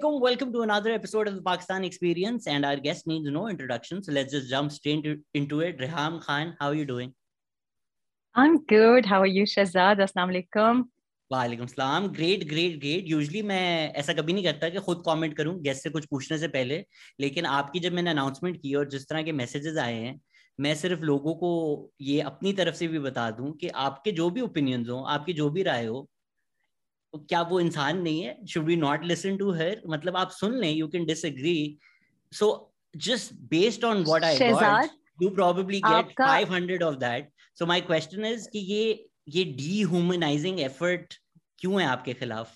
alaikum. Welcome to another episode of the Pakistan Experience. And our guest needs no introduction. So let's just jump straight into, into it. Reham Khan, how are you doing? I'm good. How are you, Shahzad? Assalamu alaikum. वालेकुम सलाम great great great usually मैं ऐसा कभी नहीं करता कि खुद comment करूँ गेस्ट से कुछ पूछने से पहले लेकिन आपकी जब मैंने अनाउंसमेंट की और जिस तरह के मैसेजेस आए हैं मैं सिर्फ़ लोगों को ये अपनी तरफ़ से भी बता दूँ कि आपके जो भी ओपिनियंस हो आपकी जो भी राय हो तो क्या वो इंसान नहीं है? Should we not listen to her मतलब आप सुन लें you can disagree so just based on what I got you probably get 500 of that so my question is कि ये ये डीह्यूमनाइजिंग एफर्ट क्यों है आपके खिलाफ?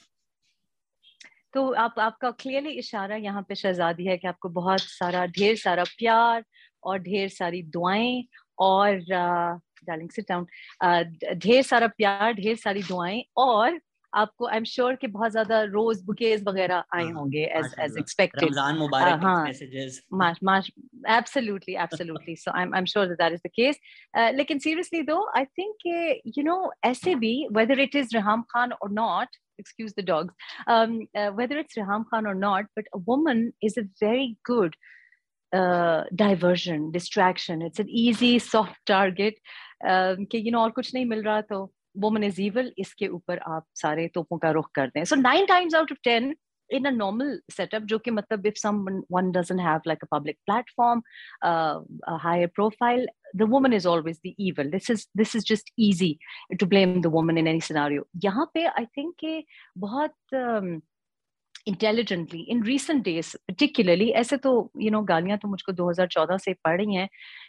तो आप आपका क्लियरली इशारा यहाँ पे शहजादी है कि आपको बहुत सारा ढेर सारा प्यार और ढेर सारी दुआएँ और डार्लिंग सिट डाउन ढेर सारा प्यार ढेर सारी दुआएँ और आपको आई एम श्योर कि बहुत ज्यादा रोज बुकेज वगैरह आए होंगे एज एज एक्सपेक्टेड रमजान मुबारक मैसेजेस माश माश absolutely absolutely so I am I am sure that that is the case लेकिन seriously though I think you know ऐसे भी whether it is Reham Khan or not, excuse the dogs, um, uh, whether it's Reham Khan or not, but a woman is a very good uh, diversion, distraction. It's an easy, soft target. Um, you know और कुछ नहीं मिल रहा तो woman is evil इसके ऊपर आप सारे तोपों का रुख करते हैं so nine times out of ten in a normal setup जो कि मतलब if someone doesn't have like a public platform higher profile the woman is always the evil this is this is just easy to blame the woman in any scenario यहाँ पे I think बहुत um, intelligently in recent days particularly ऐसे तो you know गालियाँ तो मुझको 2014 से पड़ रही हैं,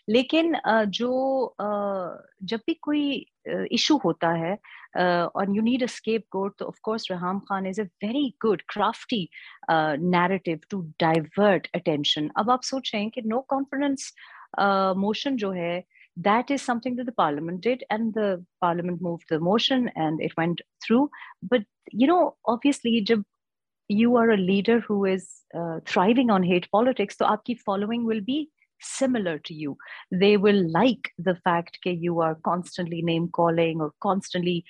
लेकिन जो जब भी कोई इशू होता है और यू नीड अ स्केप तो of course Reham Khan is a very good crafty narrative to divert attention अब आप सोच रहे हैं कि नो कॉन्फिडेंस मोशन जो है, that is something that the parliament did and the parliament moved the motion and it went through. But, you know, obviously jab you are a leader who is uh, thriving on hate politics, so aapki following will be similar to you. They will like the fact that you are constantly name calling or constantly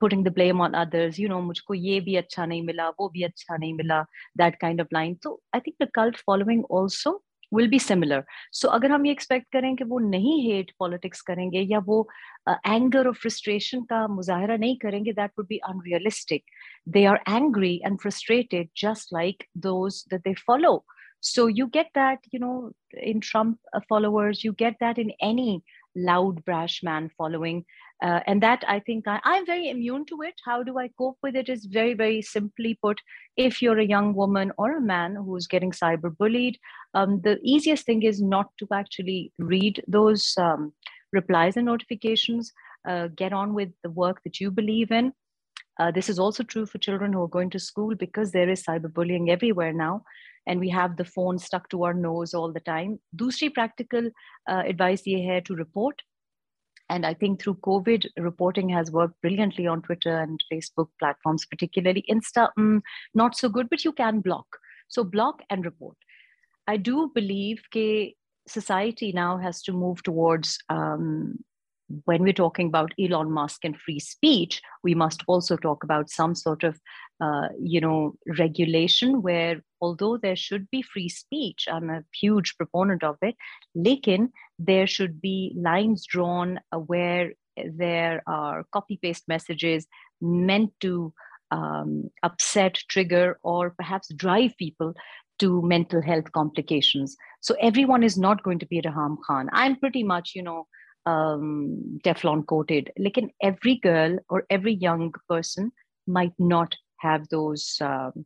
putting the blame on others. You know, mujhko ye bhi acha nahi mila, wo bhi acha nahi mila, that kind of line. So I think the cult following also will be similar so अगर हम ये expect करें कि वो नहीं hate politics करेंगे या वो एंगर और फ्रस्ट्रेशन का मुजाहरा नहीं करेंगे that would be unrealistic they are angry and frustrated just like those that they follow so you get that you know in trump followers you get that in any loud brash man following uh, and that i think I, i'm very immune to it. How do i cope with it is very very simply put if you're a young woman or a man who's getting cyber bullied um, the easiest thing is not to actually read those um, replies and notifications. Uh, get on with the work that you believe in. Uh, this is also true for children who are going to school because there is cyberbullying everywhere now and we have the phone stuck to our nose all the time. Dusri practical uh, advice ye hai to report and I think through COVID, reporting has worked brilliantly on Twitter and Facebook platforms, particularly Insta, mm, not so good, but you can block. So block and report. I do believe that society now has to move towards um, when we're talking about Elon Musk and free speech, we must also talk about some sort of, uh, you know, regulation where although there should be free speech, I'm a huge proponent of it, lekin there should be lines drawn where there are copy paste messages meant to um, upset, trigger, or perhaps drive people to mental health complications. So everyone is not going to be Reham Khan. I'm pretty much, you know, um, Teflon coated. Like in every girl or every young person might not have those, um,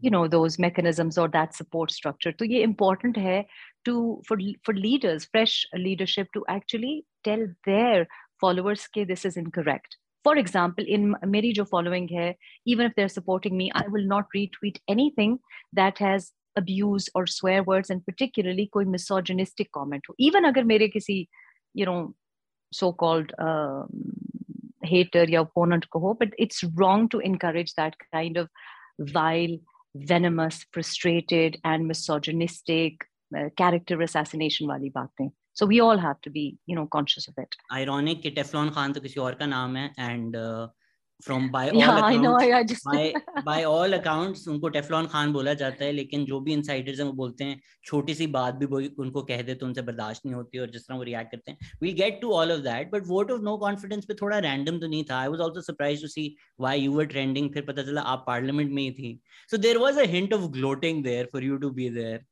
you know, those mechanisms or that support structure. So ये important है to for for leaders, fresh leadership to actually tell their followers that this is incorrect. For example, in मेरी जो following है, even if they're supporting me, I will not retweet anything that has abuse or swear words and particularly कोई misogynistic comment Even अगर मेरे किसी you know so-called um, hater your opponent but it's wrong to encourage that kind of vile venomous frustrated and misogynistic uh, character assassination wali baatein so we all have to be you know conscious of it. Ironic ki teflon khan to kisi aur ka naam hai and uh, from by all by all accounts उनको Teflon Khan बोला जाता है लेकिन जो भी Insiders हैं वो बोलते हैं छोटी सी बात भी वो उनको कह दे तो उनसे बर्दाश्त नहीं होती और जिस तरह वो रिएक्ट करते हैं। We get to all of that but vote of no confidence पे थोड़ा रैंडम तो नहीं था। I was also surprised to see why you were trending फिर पता चला आप पार्लियामेंट में ही थी। So there was a hint of gloating there for you to be there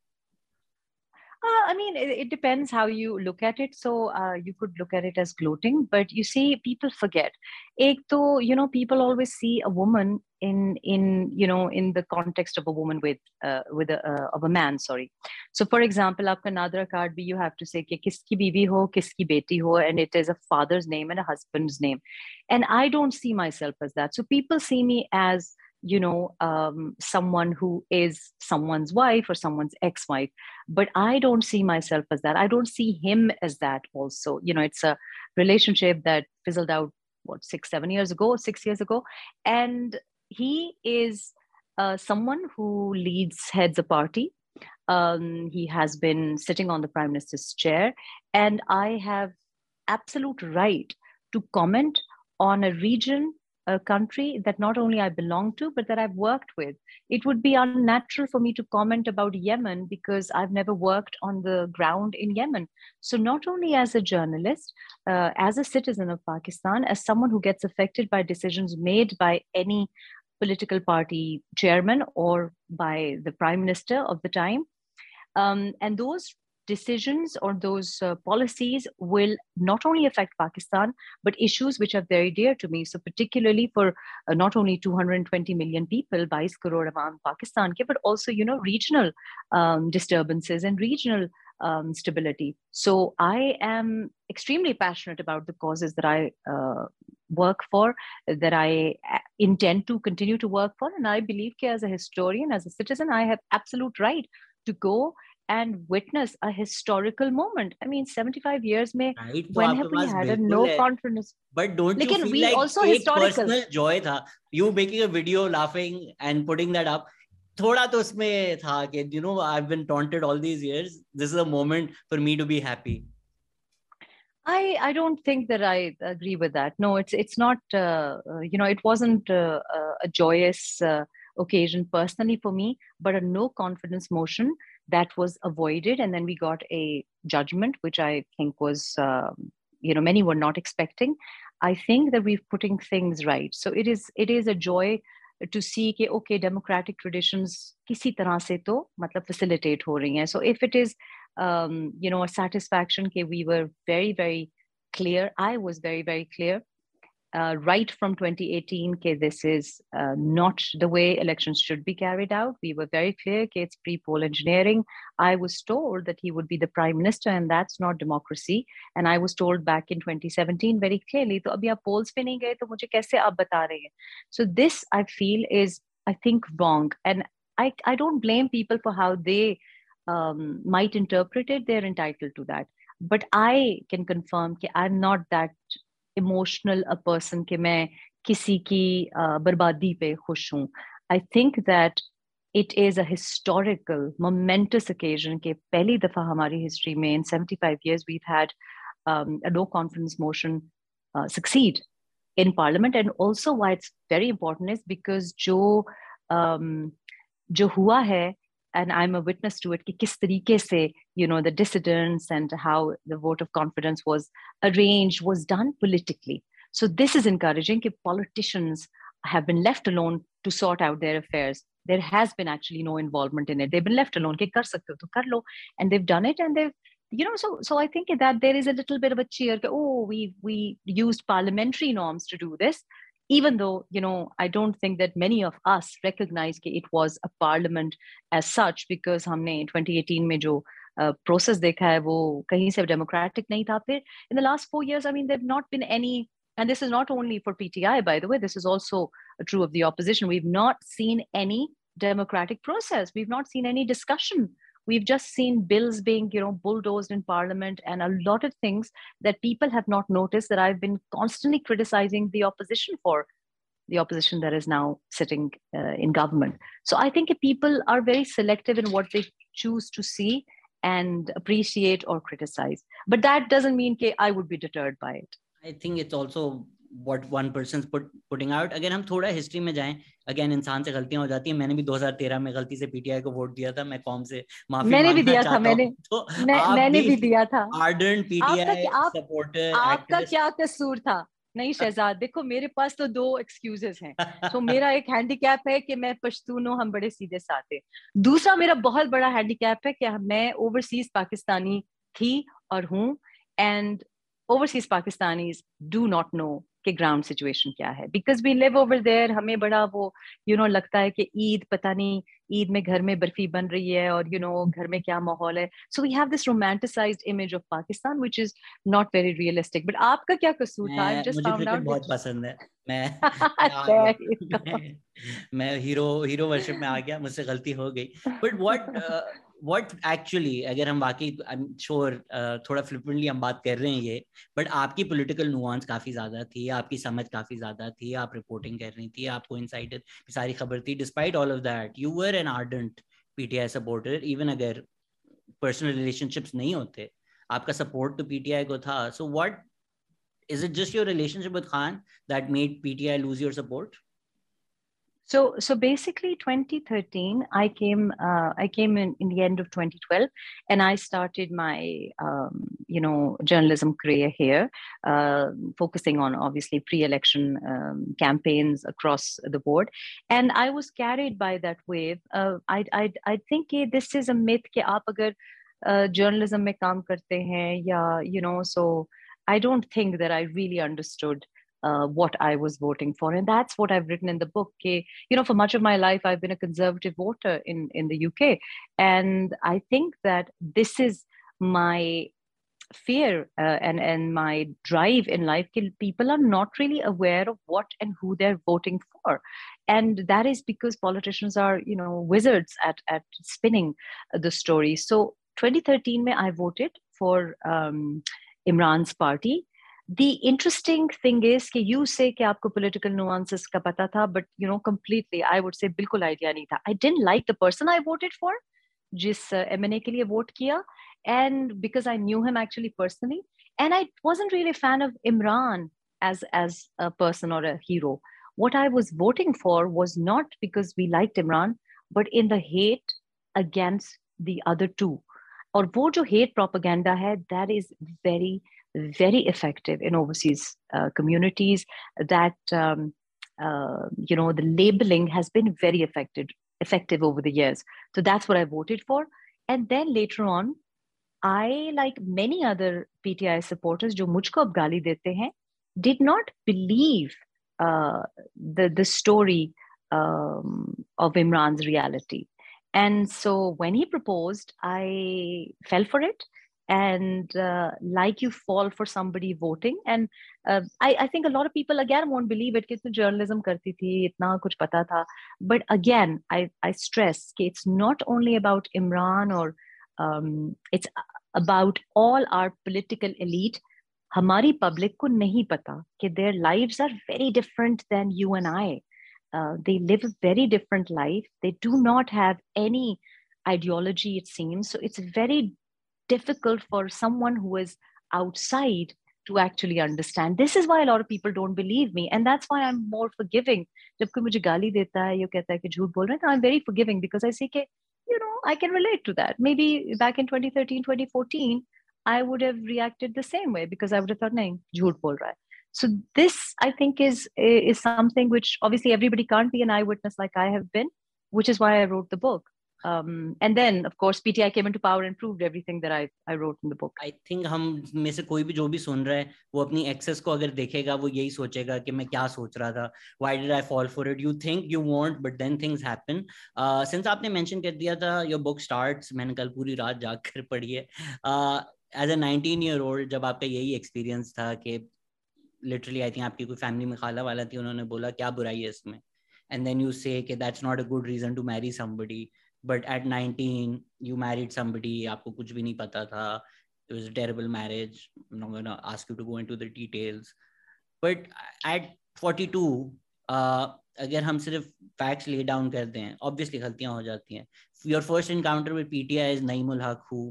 Uh, I mean, it, it, depends how you look at it. So uh, you could look at it as gloating, but you see, people forget. Ek to, you know, people always see a woman in in you know in the context of a woman with uh, with a uh, of a man. Sorry. So for example, aapka nadra card you have to say kiski bibi ho, kiski beti ho, and it is a father's name and a husband's name. And I don't see myself as that. So people see me as you know um, someone who is someone's wife or someone's ex-wife. But i don't see myself as that. I don't see him as that also. You know it's a relationship that fizzled out what six seven years ago six years ago. And he is uh, someone who leads heads a party. Um, he has been sitting on the prime minister's chair. And i have absolute right to comment on a region a country that not only I belong to, but that I've worked with. It would be unnatural for me to comment about Yemen because I've never worked on the ground in Yemen. So, not only as a journalist, uh, as a citizen of Pakistan, as someone who gets affected by decisions made by any political party chairman or by the prime minister of the time. Um, and those decisions or those uh, policies will not only affect Pakistan, but issues which are very dear to me. So, particularly for uh, not only 220 million people, 22 crore around Pakistan, but also, you know, regional um, disturbances and regional um, stability. So, I am extremely passionate about the causes that I uh, work for, that I uh, intend to continue to work for. And I believe as a historian, as a citizen, I have absolute right to go and witness a historical moment. I mean, 75 years may right, when have we had a no confidence? But don't you feel we like also historical personal joy tha you making a video laughing and putting that up थोड़ा तो उसमें था कि you know I've been taunted all these years. This is a moment for me to be happy. I, I don't think that I agree with that. No, it's it's not. Uh, uh you know, it wasn't uh, a joyous uh, occasion personally for me, but a no confidence motion that was avoided and then we got a judgment which i think was um, you know many were not expecting i think that we're putting things right so it is it is a joy to see कि okay democratic traditions किसी तरह से तो मतलब facilitate हो रही हैं so if it is um, you know a satisfaction कि we were very very clear I was very very clear uh, right from 2018 okay, this is uh, not the way elections should be carried out. We were very clear okay, it's pre-poll engineering. I was told that he would be the prime minister and that's not democracy. And I was told back in 2017 very clearly, तो अभी आप polls पे नहीं गए तो मुझे कैसे आप बता रहे हैं? So this I feel is I think wrong. And I, I don't blame people for how they um, might interpret it. They're entitled to that. But I can confirm that I'm not that emotional a person कि मैं किसी की बर्बादी पे खुश हूँ आई think that it is a historical, momentous occasion. के पहली दफा हमारी हिस्ट्री में in 75 years we've had um, a no confidence motion uh, succeed in parliament and also why it's very important is because जो um, जो हुआ है and I'm a witness to it कि किस तरीके से you know the dissidents and how the vote of confidence was arranged was done politically. So this is encouraging that politicians have been left alone to sort out their affairs. There has been actually no involvement in it. They've been left alone. kar sakte ho to kar lo. And they've done it and they've you know so so i think that there is a little bit of a cheer oh we we used parliamentary norms to do this even though you know i don't think that many of us recognize that it was a parliament as such because हमने 2018 में जो uh, process देखा है वो कहीं से democratic नहीं था फिर in the last four years I mean there've not been any and this is not only for PTI by the way this is also true of the opposition we've not seen any democratic process we've not seen any discussion we've just seen bills being you know bulldozed in parliament and a lot of things that people have not noticed that i've been constantly criticizing the opposition for the opposition that is now sitting uh, in government. So i think people are very selective in what they choose to see and appreciate or criticize. But that doesn't mean i would be deterred by it. I think it's also what one person's put putting out. अगर हम थोड़ा history में जाएँ। Again इंसान से गलतियाँ हो जाती हैं। मैंने भी 2013 में गलती से पीटीआई को वोट दिया था। मैं कॉम से माफ़ी मैंने भी दिया था मैंने तो मैं, मैंने भी भी दिया था। आर्डेंट पीटीआई सपोर्टर आपका क्या कसूर था? नहीं शहजाद देखो मेरे पास तो दो एक्सक्यूजेस हैं। तो मेरा एक हैंडीकैप है कि मैं पश्तून हूँ हम बड़े सीधे साथे दूसरा मेरा बहुत बड़ा हैंडीकैप है कि मैं ओवरसीज पाकिस्तानी थी और हूँ। And overseas Pakistanis do not know कि ग्राउंड सिचुएशन क्या है? Because we live over there हमें बड़ा वो यू you नो know, लगता है कि ईद पता नहीं ईद में घर में बर्फ़ी बन रही है और यू you नो know, घर में क्या माहौल है। So we have this romanticised image of Pakistan which is not very realistic but आपका क्या कसूर था? आई जस्ट फाउंड आउट बहुत पसंद है। मैं मैं, मैं हीरो हीरो वर्शिप में आ गया मुझसे गलती हो गई। बट व्हाट व्हाट एक्चुअली अगर हम वाकई आई एम श्योर थोड़ा फ्लिपेंटली हम बात कर रहे हैं ये बट आपकी पॉलिटिकल नुआंस काफ़ी ज़्यादा थी आपकी समझ काफ़ी ज़्यादा थी आप रिपोर्टिंग कर रही थी आपको इनसाइडर सारी खबर थी। Despite all of that you were an ardent PTI supporter even अगर पर्सनल रिलेशनशिप्स नहीं होते, आपका सपोर्ट तो पीटीआई को था so what is it just your relationship with Khan that made PTI lose your support So, so basically, 2013, I came, uh, I came in, in the end of 2012, and I started my, um, you know, journalism career here, uh, focusing on obviously pre-election um, campaigns across the board. And I was carried by that wave. Uh, I, I, I think this is a myth कि आप अगर uh, journalism में काम करते हैं या, you know, so I don't think that I really understood uh, what I was voting for. And that's what I've written in the book. You know, for much of my life, I've been a conservative voter in, in the UK. And I think that this is my fear uh, and, and my drive in life. People are not really aware of what and who they're voting for. And that is because politicians are, you know, wizards at, at spinning the story. So 2013, May I voted for um, Imran's party the interesting thing is that you say कि आपको political nuances का पता but you know completely I would say bilkul idea नहीं था। I didn't like the person I voted for जिस uh, MNA के vote किया and because I knew him actually personally and I wasn't really a fan of Imran as as a person or a hero. What I was voting for was not because we liked Imran but in the hate against the other two. Or, vote जो hate propaganda है that very effective in overseas uh, communities that um, uh, you know the labeling has been very effective effective over the years. So that's what i voted for. And then later on i like many other pti supporters jo mujhko ab gali dete hain did not believe uh, the the story um, of imran's reality. And so when he proposed i fell for it and uh, like you fall for somebody voting and uh, I, I think a lot of people again won't believe it कि journalism करती थी इतना कुछ पता था but again I, I stress कि it's not only about Imran or um, it's about all our political elite हमारी public को नहीं पता कि their lives are very different than you and I uh, they live a very different life they do not have any ideology it seems so it's very difficult for someone who is outside to actually understand. This is why a lot of people don't believe me. And that's why I'm more forgiving. जब कोई मुझे गाली देता है या कहता है कि झूठ बोल रहे हैं I'm very forgiving because I say कि you know I can relate to that. Maybe back in 2013, 2014, I would have reacted the same way because I would have thought नहीं झूठ बोल रहा है. So this I think is is something which obviously everybody can't be an eyewitness like I have been, which is why I wrote the book. um, and then of course PTI came into power and proved everything that I I wrote in the book. I think हम में से कोई भी जो भी सुन रहा है वो अपनी एक्सेस को अगर देखेगा वो यही सोचेगा कि मैं क्या सोच रहा था Why did I fall for it? You think you want but then things happen. Uh, since आपने mention कर दिया था your book starts मैंने कल पूरी रात जाग कर पढ़ी है uh, as a 19 year old जब आपका यही एक्सपीरियंस था कि लिटरली आई थिंक आपकी कोई फैमिली में खाला वाला थी उन्होंने बोला क्या बुराई है इसमें एंड देन यू से कि that's not a good reason to marry somebody but at 19 you married somebody आपको कुछ भी नहीं पता था it was a terrible marriage i'm not going to ask you to go into the details but at 42 uh, अगर हम सिर्फ facts lay down कर दें ऑब्वियसली गलतियां हो जाती हैं your first encounter with PTI is Naeemul हक who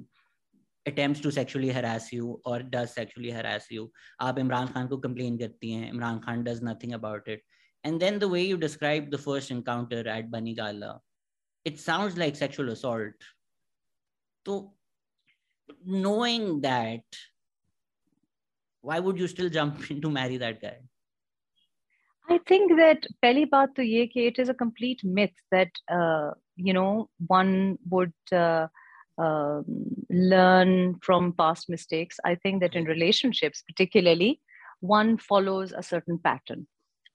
attempts to sexually harass you or does sexually harass you aap imran khan ko complain karti hain imran khan does nothing about it and then the way you describe the first encounter at bani gala it sounds like sexual assault so knowing that why would you still jump in to marry that guy I think that पहली बात तो ये कि it is a complete myth that uh, you know one would uh, uh, learn from past mistakes. I think that in relationships, particularly, one follows a certain pattern.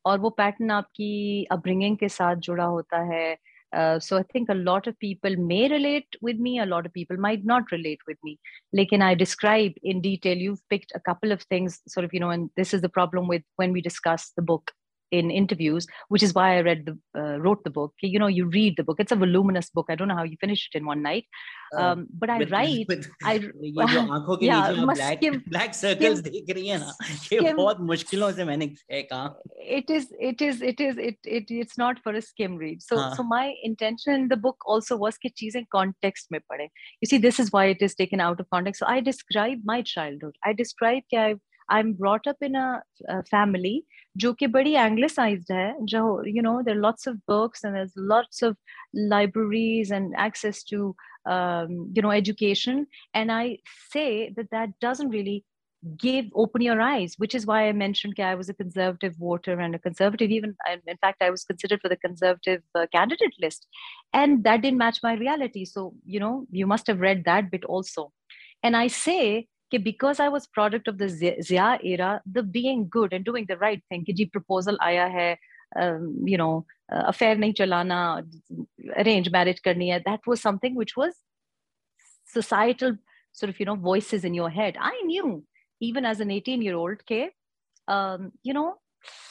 और वो pattern आपकी upbringing के साथ जुड़ा होता है uh, so I think a lot of people may relate with me. A lot of people might not relate with me. Like, and I describe in detail. You've picked a couple of things, sort of, you know, and this is the problem with when we discuss the book in interviews, which is why I read the uh, wrote the book. You know, you read the book. It's a voluminous book. I don't know how you finish it in one night. Oh, um, but I with, write. With, I ये जो आंखों के yeah, नीचे black skim, black circles skim, देख रही है ना ये बहुत मुश्किलों से मैंने कहा. It is it is it is it it it's not for a skim read. So हाँ. so my intention in the book also was कि चीजें context में पढ़े. You see, this is why it is taken out of context. So I describe my childhood. I describe कि I I'm brought up in a, a family जो कि बड़ी anglicized है जो you know there are lots of books and there's lots of libraries and access to um, you know education and I say that that doesn't really give open your eyes which is why i mentioned that i was a conservative voter and a conservative even in fact i was considered for the conservative uh, candidate list and that didn't match my reality so you know you must have read that bit also and i say because I was product of the Zia era, the being good and doing the right thing, कि जी proposal आया है, um, you know, uh, affair नहीं चलाना, arrange marriage करनी है, that was something which was societal sort of, you know, voices in your head. I knew even as an 18 year old, okay, um, you know,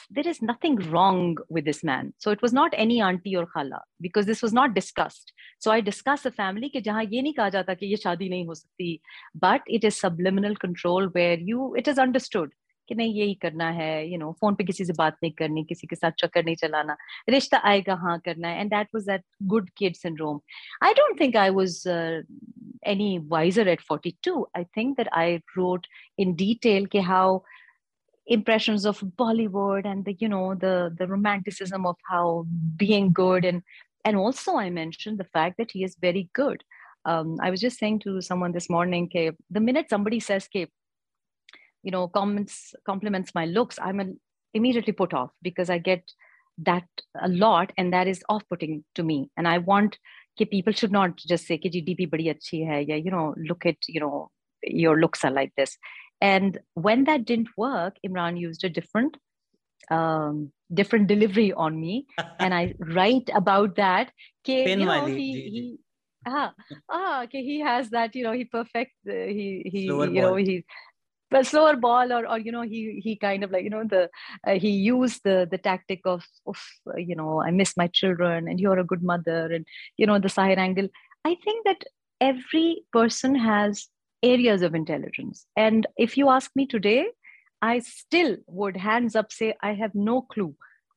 there is nothing wrong with this man. So it was not any auntie or khala because this was not discussed. So I discussed a family ke jahan ye nahi kaha jata ki ye shaadi nahi ho sakti, but it is subliminal control where you it is understood कि नहीं यही करना है you know phone पे किसी से बात नहीं करनी किसी के साथ चक्कर नहीं चलाना रिश्ता आएगा हाँ करना है and that was that good kid syndrome I don't think I was any wiser at 42 i think that i wrote in detail ke how impressions of bollywood and the you know the the romanticism of how being good and and also i mentioned the fact that he is very good. Um, i was just saying to someone this morning K, the minute somebody says K, you know comments compliments my looks i'm a, immediately put off because i get that a lot and that is off putting to me. And i want ke people should not just say ke ji dp badi achhi hai yeah you know look at you know your looks are like this and when that didn't work, Imran used a different um, different delivery on me, and I write about that. Ke, you know, he, he, ah, ah, okay, he has that. You know, he perfect. Uh, he he, slower you ball. know, he but slower ball or or you know he he kind of like you know the uh, he used the the tactic of of uh, you know I miss my children and you're a good mother and you know the side angle. I think that every person has areas of intelligence. And if you ask me today, I still would hands up say, I have no clue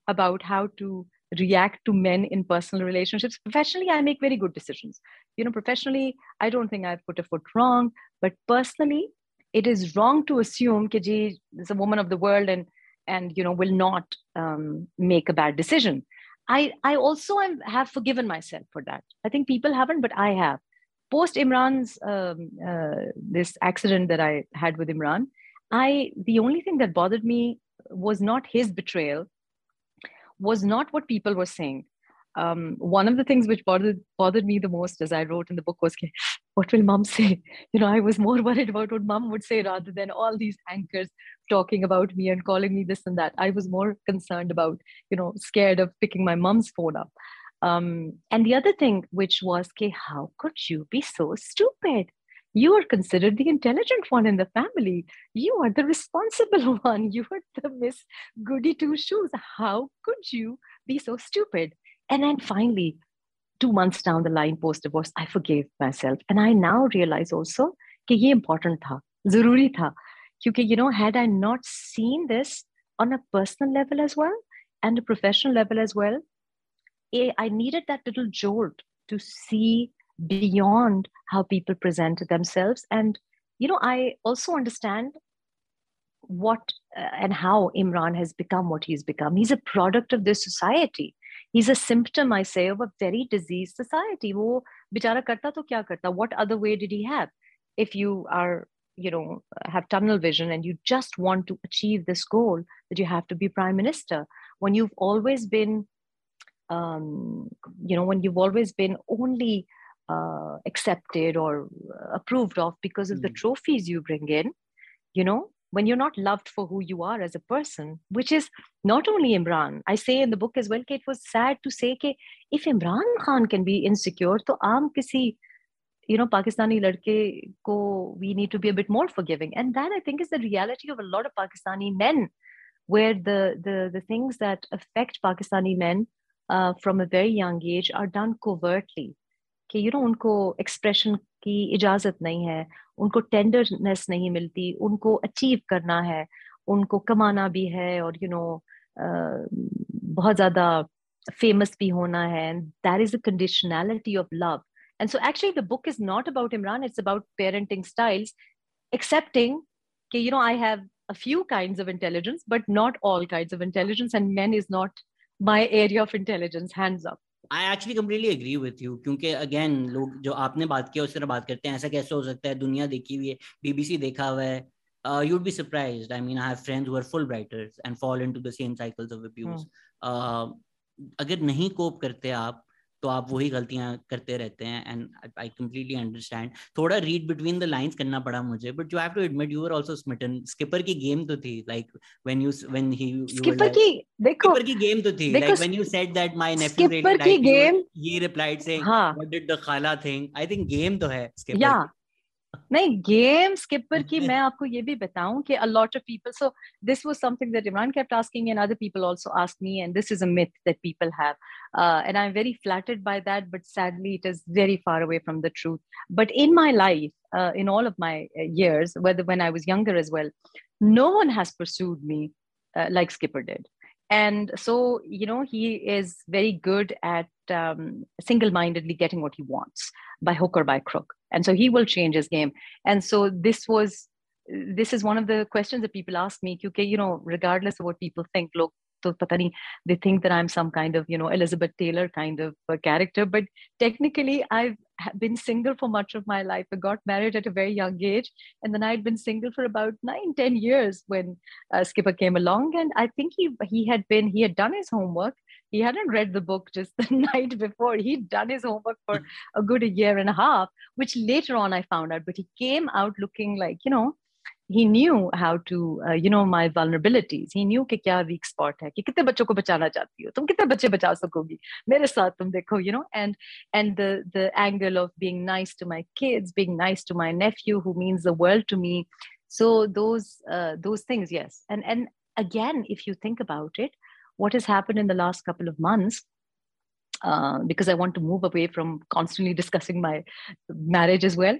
about how to react to men in personal relationships. Professionally, I make very good decisions. You know, professionally, I don't think I've put a foot wrong, but personally, it is wrong to assume that is a woman of the world and and you know will not um, make a bad decision. I I also am, have forgiven myself for that. I think people haven't, but I have post Imran's um, uh, this accident that I had with Imran, I the only thing that bothered me was not his betrayal, was not what people were saying. Um, one of the things which bothered bothered me the most, as I wrote in the book, was, "What will mom say?" You know, I was more worried about what mom would say rather than all these anchors talking about me and calling me this and that. I was more concerned about, you know, scared of picking my mom's phone up. Um, and the other thing, which was, okay, how could you be so stupid? You are considered the intelligent one in the family. You are the responsible one. You are the Miss Goody Two Shoes. How could you be so stupid? And then finally, two months down the line post divorce, I forgave myself. And I now realize also that this important tha, zaruri tha. Because, you know, had I not seen this on a personal level as well and a professional level as well, I needed that little jolt to see beyond how people present themselves. And you know i also understand what uh, and how imran has become what he's become. He's a product of this society. He's a symptom i say of a very diseased society. What other way did he have? If you are you know have tunnel vision and you just want to achieve this goal that you have to be prime minister when you've always been um, you know when you've always been only uh, accepted or approved of because of mm. the hmm. trophies you bring in you know when you're not loved for who you are as a person, which is not only Imran. I say in the book as well, it was sad to say that if Imran Khan can be insecure, to aam kisi, you know, Pakistani ladke ko, we need to be a bit more forgiving. And that I think is the reality of a lot of Pakistani men, where the the, the things that affect Pakistani men uh, from a very young age are done covertly. कि you know उनको expression की इजाजत नहीं है उनको tenderness नहीं मिलती उनको अचीव करना है उनको कमाना भी है और यू you नो know, बहुत ज्यादा फेमस भी होना है that is the conditionality of love and so actually the book is not about Imran it's about parenting styles accepting कि you know I have a few kinds of intelligence but not all kinds of intelligence and men is not my area of intelligence hands up I actually completely agree with you क्योंकि again लोग जो आपने बात किया उस तरह बात करते हैं ऐसा कैसे हो सकता है दुनिया देखी हुई है बीबीसी देखा हुआ है uh, you'd be surprised. I mean, I have friends who are full writers and fall into the same cycles of abuse. Hmm. Uh, अगर नहीं कोप करते आप तो आप वही गलतियाँ करते रहते हैं एंड आई कंप्लीटली अंडरस्टैंड थोड़ा रीड बिटवीन द लाइंस करना पड़ा मुझे but you have to admit you are also smitten skipper की गेम तो थी like when you when he skipper की देखो स्किपर की गेम तो थी like when you said that my nephew really game he replied say what did the खाला thing I think game तो है स्किपर नहीं गेम स्किपर की मैं आपको ये भी बताऊं कि a lot of people so this was something that Imran kept asking me and other people also asked me and this is a myth that people have uh, and I'm very flattered by that but sadly it is very far away from the truth but in my life uh, in all of my uh, years whether when I was younger as well no one has pursued me uh, like Skipper did and so you know he is very good at um, single-mindedly getting what he wants by hook or by crook and so he will change his game. And so this was this is one of the questions that people ask me okay you know regardless of what people think look they think that i'm some kind of you know elizabeth taylor kind of character. But technically i've been single for much of my life. I got married at a very young age and then I'd been single for about nine ten years when uh, Skipper came along and I think he he had been he had done his homework. He hadn't read the book just the night before. He'd done his homework for a good a year and a half which later on I found out but he came out looking like you know he knew how to uh, you know my vulnerabilities he knew कि क्या weak spot है कि कितने बच्चों को बचाना चाहती हो तुम कितने बच्चे बचा सकोगी मेरे साथ तुम देखो you know and and the the angle of being nice to my kids being nice to my nephew who means the world to me so those uh, those things yes and and again if you think about it what has happened in the last couple of months uh, because I want to move away from constantly discussing my marriage as well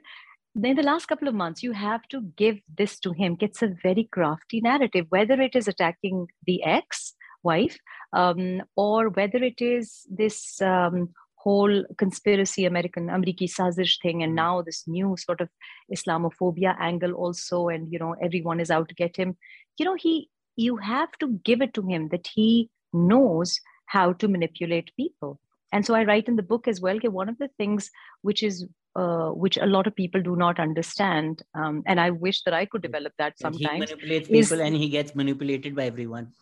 in the last couple of months, you have to give this to him. It's a very crafty narrative, whether it is attacking the ex wife um, or whether it is this um, whole conspiracy American Ameriki Sazish thing, and now this new sort of Islamophobia angle also, and you know everyone is out to get him. You know he, you have to give it to him that he knows how to manipulate people. And so I write in the book as well. One of the things which is uh, which a lot of people do not understand. Um, and I wish that I could develop that sometimes. He manipulates people and he gets manipulated by everyone.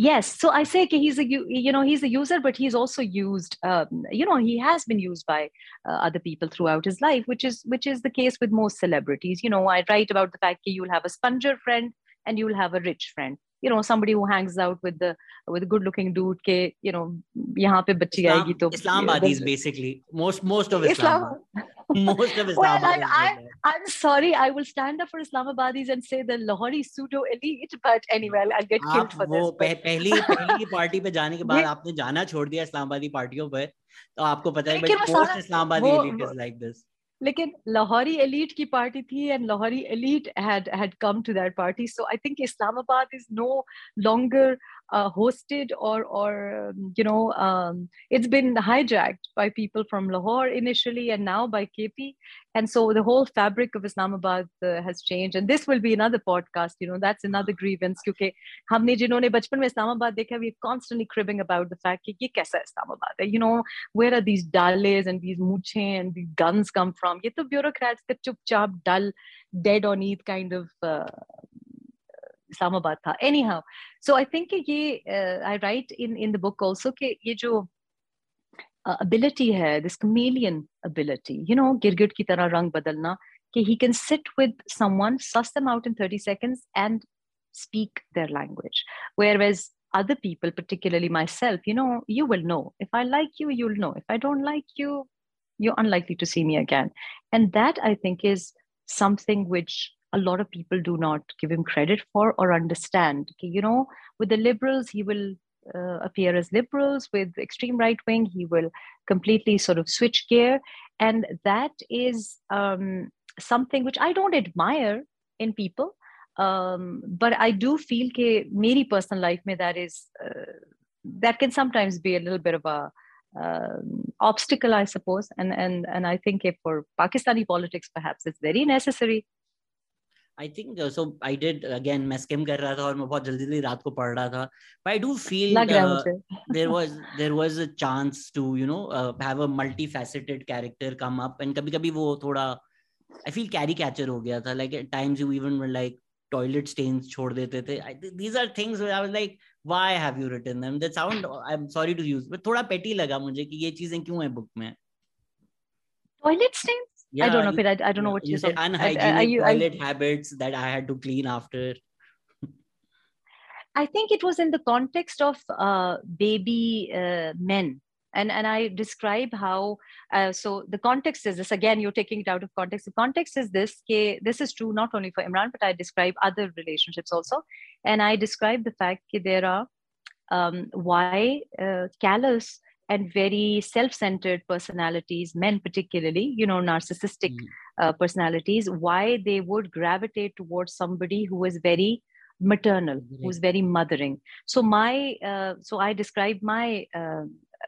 Yes, so I say he's a you know he's a user, but he's also used. Um, you know, he has been used by uh, other people throughout his life, which is which is the case with most celebrities. You know, I write about the fact that you'll have a sponger friend and you'll have a rich friend you know somebody who hangs out with the with a good looking dude ke you know yahan pe bachchi aayegi to islamabadis basically most most of islam, islam most of islam well I, I, i'm sorry i will stand up for islamabadis and say the lahori pseudo elite but anyway i'll get killed for वो this पह, पहली पहली party पे जाने के बाद आपने जाना छोड़ दिया इस्लामाबादी पार्टियों पर तो आपको पता है but post इस्लामाबादी elite is like this लेकिन लाहौरी एलीट की पार्टी थी and Lahori elite had had come to that party so i think islamabad is no longer uh, hosted or or um, you know um, it's been hijacked by people from Lahore initially and now by KP and so the whole fabric of Islamabad uh, has changed and this will be another podcast you know that's another grievance क्योंकि हमने जिन्होंने बचपन में इस्लामाबाद देखा we're constantly cribbing about the fact कि ये कैसा इस्लामाबाद है you know where are these dalles and these muche and these guns come from ये तो bureaucrats का चुपचाप dull dead on eat kind of uh, Islamabad tha. Anyhow, so I think ye, uh, I write in in the book also कि ये जो uh, ability hai, this chameleon ability, you know, गिरगिट की तरह रंग बदलना, कि he can sit with someone, suss them out in 30 seconds and speak their language. Whereas other people, particularly myself, you know, you will know. If I like you, you'll know. If I don't like you, you're unlikely to see me again. And that I think is something which a lot of people do not give him credit for or understand. You know, with the liberals, he will uh, appear as liberals. With extreme right wing, he will completely sort of switch gear, and that is um, something which I don't admire in people. Um, but I do feel that my personal life mein that is uh, that can sometimes be a little bit of a um, obstacle, I suppose, and and and I think for Pakistani politics, perhaps it's very necessary I think so I did again मैं skim कर रहा था और मैं बहुत जल्दी जल्दी रात को पढ़ रहा था। But I do feel there was there was a chance to you know have a multi faceted character come up and कभी कभी वो थोड़ा आई फील कैरी कैचर हो गया था। Like at times you even like toilet stains छोड़ देते थे। These are things I was like why have you written them that sound I am sorry to use but थोड़ा petty लगा मुझे कि ये चीज़ें क्यों है बुक में? Toilet stains yeah, I don't know, I, I don't know what you said. Unhygienic you, toilet habits that I had to clean after. I think it was in the context of uh, baby uh, men. And, and I describe how, uh, so the context is this again, you're taking it out of context. The context is this, ke, this is true not only for Imran, but I describe other relationships also. And I describe the fact that there are um, why uh, callous and very self-centered personalities men particularly you know narcissistic mm. uh, personalities why they would gravitate towards somebody who is very maternal mm. who's very mothering so my uh, so i describe my uh,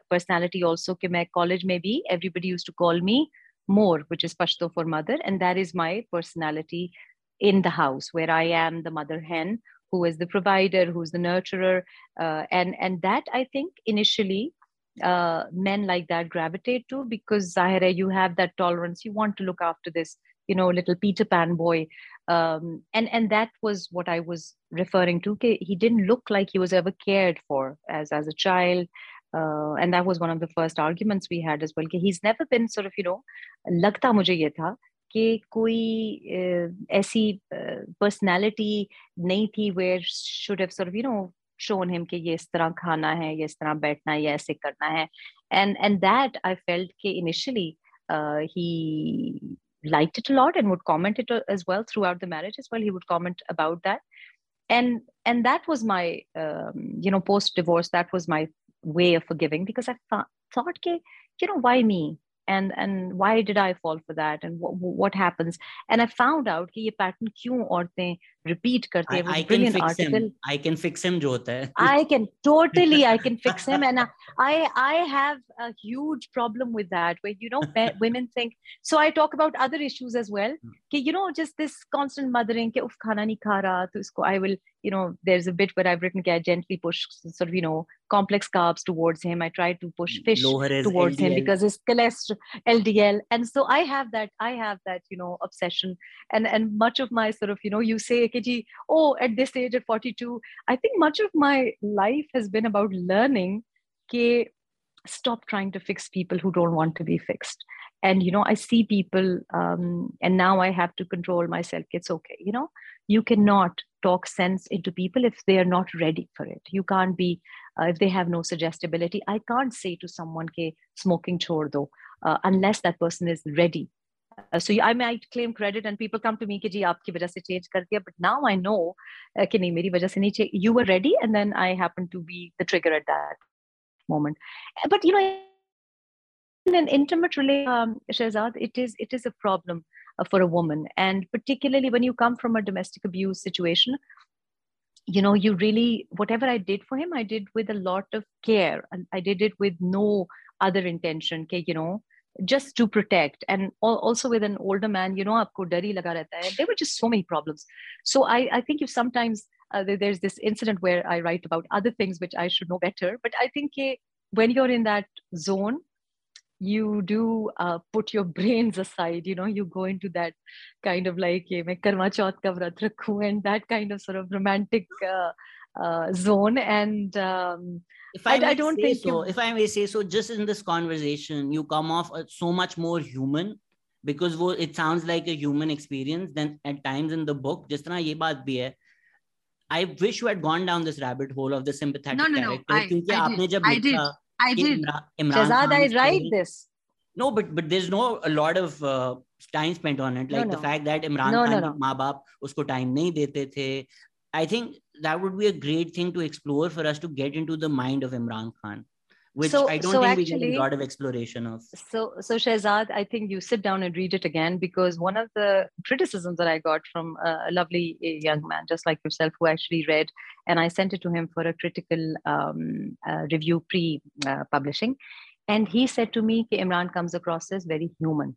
personality also कि मैं college maybe everybody used to call me more which is pashto for mother and that is my personality in the house where i am the mother hen who is the provider who's the nurturer uh, and and that i think initially uh, men like that gravitate to because Zahira, you have that tolerance. You want to look after this, you know, little Peter Pan boy. Um, and and that was what I was referring to. He didn't look like he was ever cared for as as a child. Uh, and that was one of the first arguments we had as well. He's never been sort of, you know, लगता मुझे ये था कि कोई ऐसी personality नहीं थी where should have sort of, you know, shown him कि ये इस तरह खाना है ये इस तरह बैठना है ये ऐसे करना है and and that I felt कि initially uh, he liked it a lot and would comment it as well throughout the marriage as well he would comment about that and and that was my um, you know post divorce that was my way of forgiving because I thought thought कि you know why me and and why did I fall for that and what, what happens and I found out कि ये pattern क्यों औरतें repeat करती है I, can fix article. him I can fix him जो होता है I can totally I can fix him and I I have a huge problem with that where you know women think so I talk about other issues as well कि you know just this constant mothering कि उफ खाना नहीं खा रहा तो इसको I will you know there's a bit where I've written कि I gently push sort of you know complex carbs towards him I try to push fish towards LDL. him because his cholesterol LDL and so I have that I have that you know obsession and and much of my sort of you know you say Oh at this age at 42 I think much of my life has been about learning ke stop trying to fix people who don't want to be fixed. And you know i see people um, and now i have to control myself. It's okay you know? You cannot talk sense into people if they are not ready for it. You can't be uh, if they have no suggestibility. I can't say to someone ke smoking chhod do uh, unless that person is ready so I might claim credit and people come to me कि जी आपकी वजह से change कर दिया but now I know uh, कि नहीं मेरी वजह से नहीं you were ready and then I happen to be the trigger at that moment but you know in an intimate relationship um, Shehzad, it is it is a problem uh, for a woman and particularly when you come from a domestic abuse situation you know you really whatever i did for him i did with a lot of care and i did it with no other intention okay you know just to protect. And also with an older man you know aapko dar hi laga rehta hai there were just so many problems. So i i think if sometimes uh, there's this incident where i write about other things which i should know better. But i think when you're in that zone you do uh, put your brains aside. You know you go into that kind of like and that kind of sort of romantic uh, uh, zone. And um, if I, I, I don't think so, you... if I may say so, just in this conversation, you come off uh, so much more human because it sounds like a human experience than at times in the book. just तरह ये I wish you had gone down this rabbit hole of the sympathetic no, no, character. No, I, I did, जब I did, I did. Shehzad, I write this. No, but but there's no a lot of uh, time spent on it. Like no, no. the fact that Imran no, Khan no, no. माँ बाप उसको time नहीं देते थे. I think that would be a great thing to explore for us to get into the mind of Imran Khan which so, I don't so think actually, we get a lot of exploration of. So, so Shehzad, I think you sit down and read it again because one of the criticisms that I got from a lovely young man, just like yourself, who actually read, and I sent it to him for a critical um, uh, review pre-publishing, uh, and he said to me, Imran comes across as very human.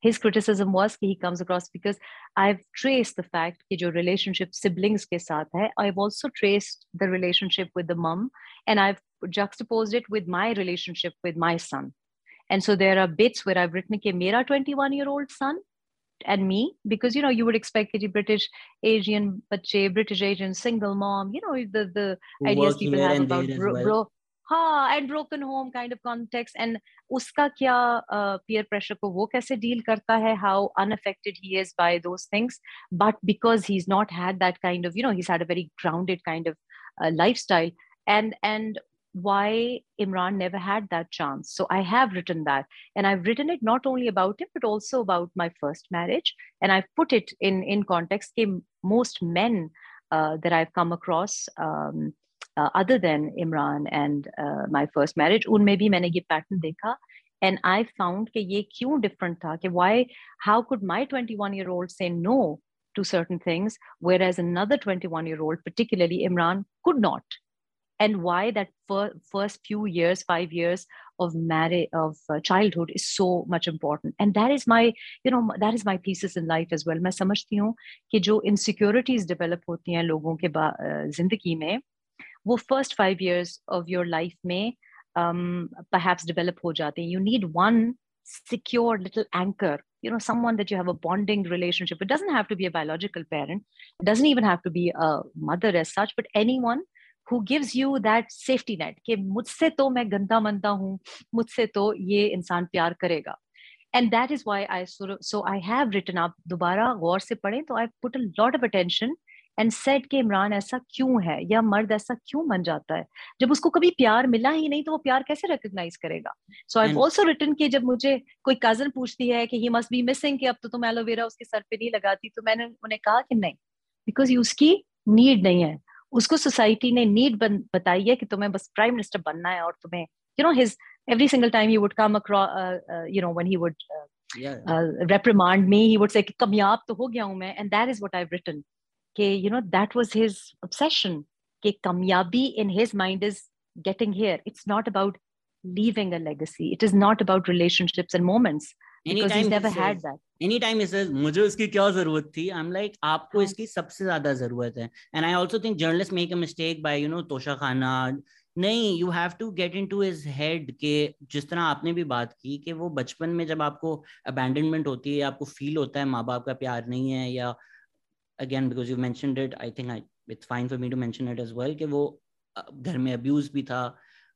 His criticism was he comes across because I've traced the fact that your relationship siblings ke saath hai. I've also traced the relationship with the mom and I've juxtaposed it with my relationship with my son. And so there are bits where I've written ke mera 21 year old son and me because you know you would expect a British Asian bache, British Asian single mom, you know the the ideas people have about bro, well. bro हाँ and broken home kind of context and उसका क्या peer uh, pressure को वो कैसे deal करता है how unaffected he is bye those things but because he is not had that kind of you no he's had a very grounded kind of uh, lifestyle and and why Imran never had that chance. So I have written that. And I've written it not only about him, but also about my first marriage. And I've put it in, in context. Most men uh, that I've come across, um, uh, other than Imran and uh, my first marriage, unme bhi maine ye pattern dekha. And I found कि ये क्यों different था कि why how could my 21 year old say no to certain things whereas another 21 year old particularly Imran could not and why that fir- first few years 5 years of marriage of uh, childhood is so much important and that is my you know that is my thesis in life as well मैं समझती हूँ कि जो insecurities develop होती हैं लोगों के जिंदगी में वो first five years of your life में perhaps develop ho jate you need one secure little anchor you know someone that you have a bonding relationship it doesn't have to be a biological parent it doesn't even have to be a mother as such but anyone who gives you that safety net कि मुझसे तो मैं गंदा मंदा हूँ मुझसे तो ये इंसान प्यार करेगा and that is why I sort of so I have written up दोबारा गौर से पढ़ें तो I put a lot of attention and set के इमरान ऐसा क्यों है? या मर्द ऐसा क्यों बन जाता है? जब उसको कभी प्यार मिला ही नहीं तो वो प्यार कैसे रिकग्नाइज करेगा? सो आई ऑल्सो रिटर्न कि जब मुझे कोई कज़न पूछती है कि ही मस्ट बी मिसिंग कि अब तो तुम एलोवेरा उसके सर पे नहीं लगाती तो मैंने उन्हें कहा कि नहीं बिकॉज़ उसकी नीड नहीं है। उसको सोसाइटी ने नीड बताई है कि तुम्हें बस प्राइम मिनिस्टर बनना है और तुम्हें you know his every single time he would come across uh, uh, you know when he would uh, yeah. uh, reprimand me he would say kamyab to ho gaya hu main and that is what i've written कि you know that was his obsession कि kamyabi in his mind is getting here it's not about leaving a legacy it is not about relationships and moments because he's never he had that any time is मुझे उसकी क्या जरूरत थी I am like आपको इसकी सबसे ज्यादा जरूरत है and I also think journalist make a mistake by you know तोशा खाना नहीं you have to get in to his head के जिस तरह आपने भी बात की कि वो बचपन में जब आपको अबैंडनमेंट होती है आपको फील होता है माँ बाप का प्यार नहीं है या again because you mention it I think it's fine for me to mention it as well कि वो घर में अब्यूज भी था।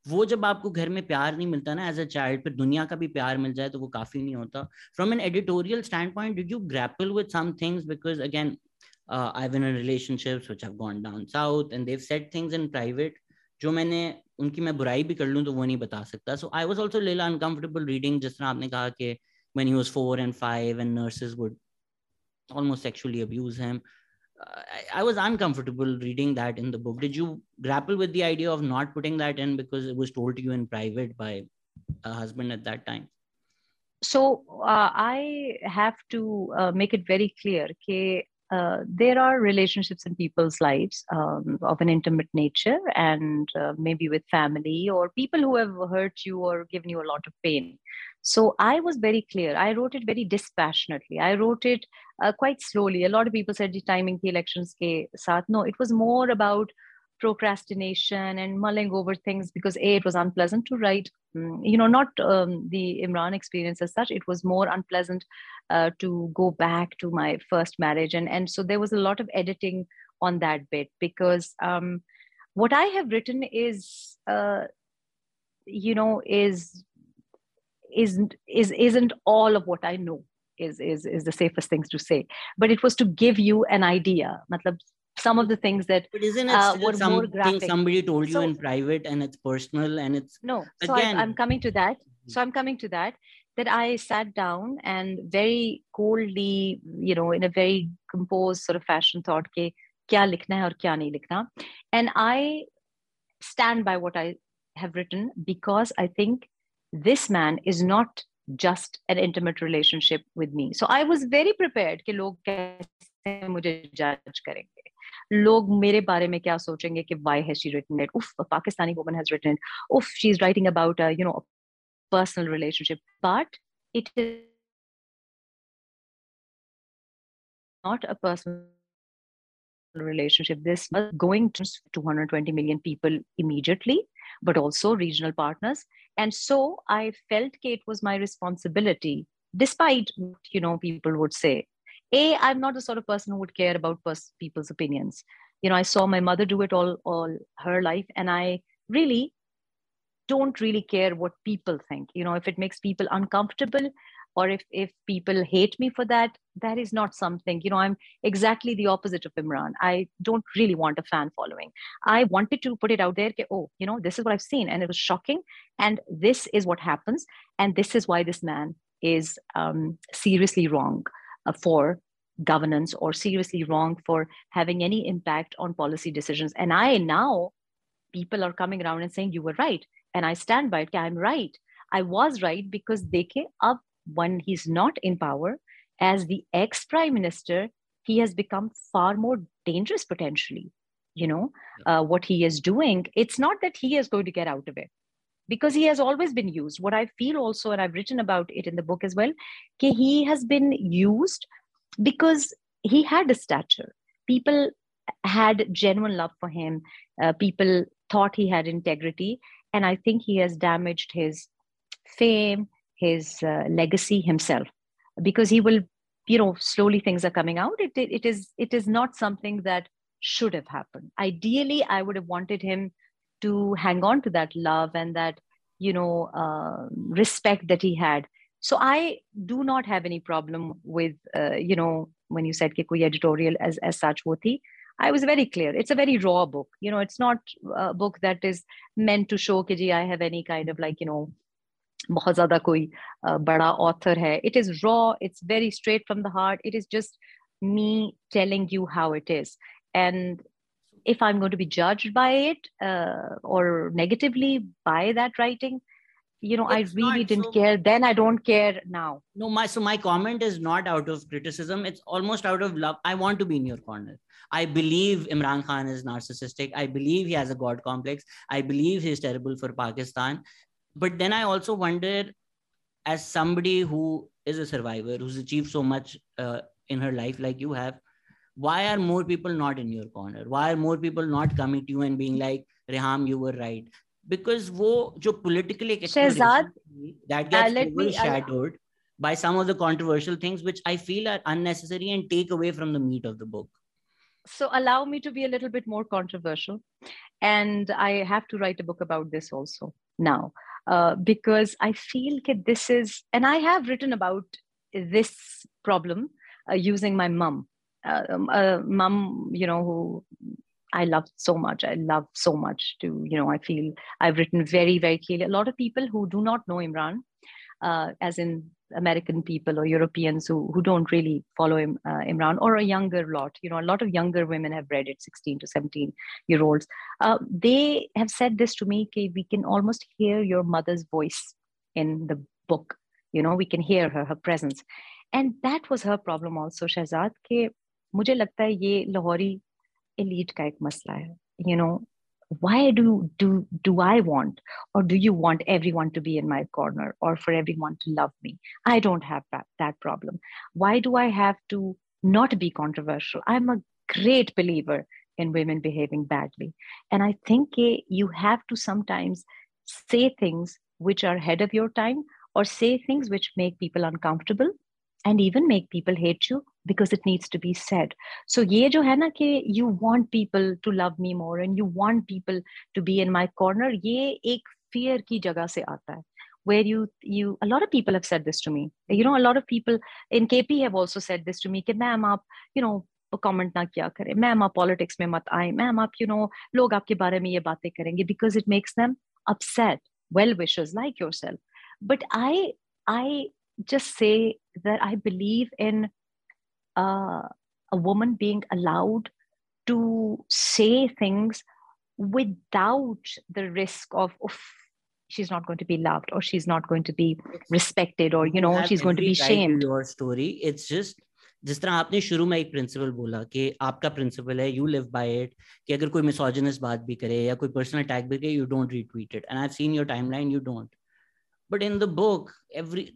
वो जब आपको घर में प्यार नहीं मिलता ना एज अ चाइल्ड पर दुनिया का भी प्यार मिल जाए तो वो काफ़ी नहीं होता। From an editorial standpoint did you grapple with some things because again I win relationships which have gone down south and they've set things in private जो मैंने, उनकी मैं बुराई भी कर लूँ तो वो नहीं बता सकता। सो आई वॉज़ ऑल्सो लेला अनकम्फर्टेबल रीडिंग जिस तरह आपने कहा कि man he four and five and nurses would almost sexually abuse him. I, I, was uncomfortable reading that in the book. Did you grapple with the idea of not putting that in because it was told to you in private by a husband at that time? So uh, I have to uh, make it very clear that uh, there are relationships in people's lives um, of an intimate nature and uh, maybe with family or people who have hurt you or given you a lot of pain so i was very clear. I wrote it very dispassionately. I wrote it uh, quite slowly. A lot of people said the timing the elections ke saath. No it was more about procrastination and mulling over things because a it was unpleasant to write mm, you know not um, the imran experience as such. It was more unpleasant uh, to go back to my first marriage. And and so there was a lot of editing on that bit because um, what i have written is uh, you know is isn't is isn't all of what i know is is is the safest things to say. But it was to give you an idea. Matlab some of the things that but isn't it uh, were more graphic. somebody told you so, in private and it's personal and it's no so again, I, I'm coming to that. So I'm coming to that that I sat down and very coldly you know in a very composed sort of fashion thought ke kya likhna hai aur kya nahi likhna? And I stand by what I have written because I think this man is not just an intimate relationship with me so I was very prepared कि लोग कैसे मुझे जज करेंगे लोग मेरे बारे में क्या सोचेंगे कि why has she written it उफ Pakistani woman has written it उफ she is writing about you know personal relationship but it is not a personal relationship this was going to 220 million people immediately but also regional partners. And so i felt it was my responsibility despite what, you know people would say. A i'm not the sort of person who would care about pers- people's opinions. You know i saw my mother do it all all her life and i really don't really care what people think. You know if it makes people uncomfortable or if if people hate me for that that is not something you know i'm exactly the opposite of imran i don't really want a fan following i wanted to put it out there oh you know this is what i've seen and it was shocking and this is what happens and this is why this man is um, seriously wrong uh, for governance or seriously wrong for having any impact on policy decisions. And I now, people are coming around and saying, You were right. And I stand by it. I'm right. I was right because Deke, up when he's not in power, as the ex prime minister, he has become far more dangerous potentially. You know, uh, what he is doing, it's not that he is going to get out of it because he has always been used. What I feel also, and I've written about it in the book as well, he has been used because he had a stature. People had genuine love for him. Uh, people thought he had integrity. And I think he has damaged his fame, his uh, legacy himself, because he will, you know, slowly things are coming out. It, it, it is it is not something that should have happened. Ideally, I would have wanted him to hang on to that love and that you know uh, respect that he had so i do not have any problem with uh, you know when you said koi editorial as as such wo thi i was very clear it's a very raw book you know it's not a book that is meant to show ki i have any kind of like you know बहुत ज़्यादा कोई बड़ा author है it is raw it's very straight from the heart it is just me telling you how it is and if I'm going to be judged by it uh, or negatively by that writing, you know, it's I really not, didn't so, care. Then I don't care now. No, my so my comment is not out of criticism. It's almost out of love. I want to be in your corner. I believe Imran Khan is narcissistic. I believe he has a god complex. I believe he's terrible for Pakistan. But then I also wonder, as somebody who is a survivor, who's achieved so much uh, in her life, like you have, why are more people not in your corner? Why are more people not coming to you and being like reham you were right. Because wo jo politically Shehzad, that gets uh, overshadowed me, by some of the controversial things which i feel are unnecessary and take away from the meat of the book. So allow me to be a little bit more controversial. And i have to write a book about this also now uh, because i feel that this is and i have written about this problem uh, using my mom uh, um, a mom, you know, who I love so much. I love so much to, you know, I feel I've written very, very clearly. A lot of people who do not know Imran, uh, as in American people or Europeans who, who don't really follow him, uh, Imran or a younger lot. You know, a lot of younger women have read it, 16 to 17 year olds. Uh, they have said this to me, Kay, we can almost hear your mother's voice in the book. You know, we can hear her, her presence. And that was her problem also, Shehzad, ke mujhe lagta hai ye Lahori elite ka ek masla hai. You know, why do do do i want or do you want everyone to be in my corner or for everyone to love me? I don't have that, that problem. Why do i have to not be controversial? I'm a great believer in women behaving badly. And i think eh, you have to sometimes say things which are ahead of your time or say things which make people uncomfortable and even make people hate you because it needs to be said so ye jo hai na ke you want people to love me more and you want people to be in my corner ye ek fear ki jagah se aata hai where you you a lot of people have said this to me you know a lot of people in kp have also said this to me कि ma'am आप you know comment ना किया करें ma'am आप politics में मत आए ma'am आप यू नो लोग आपके बारे में ये बातें करेंगे because it makes them upset well wishers like yourself but i i just say that i believe in uh, a woman being allowed to say things without the risk of, of she's not going to be loved or she's not going to be respected or you know you she's going to be shamed your story it's just जिस तरह आपने शुरू में एक principal बोला कि आपका principal है यू लिव बाय इट कि अगर कोई मिसोजिनस बात भी करे या कोई पर्सनल अटैक भी करे you don't retweet it and I have seen your timeline you don't but in the book every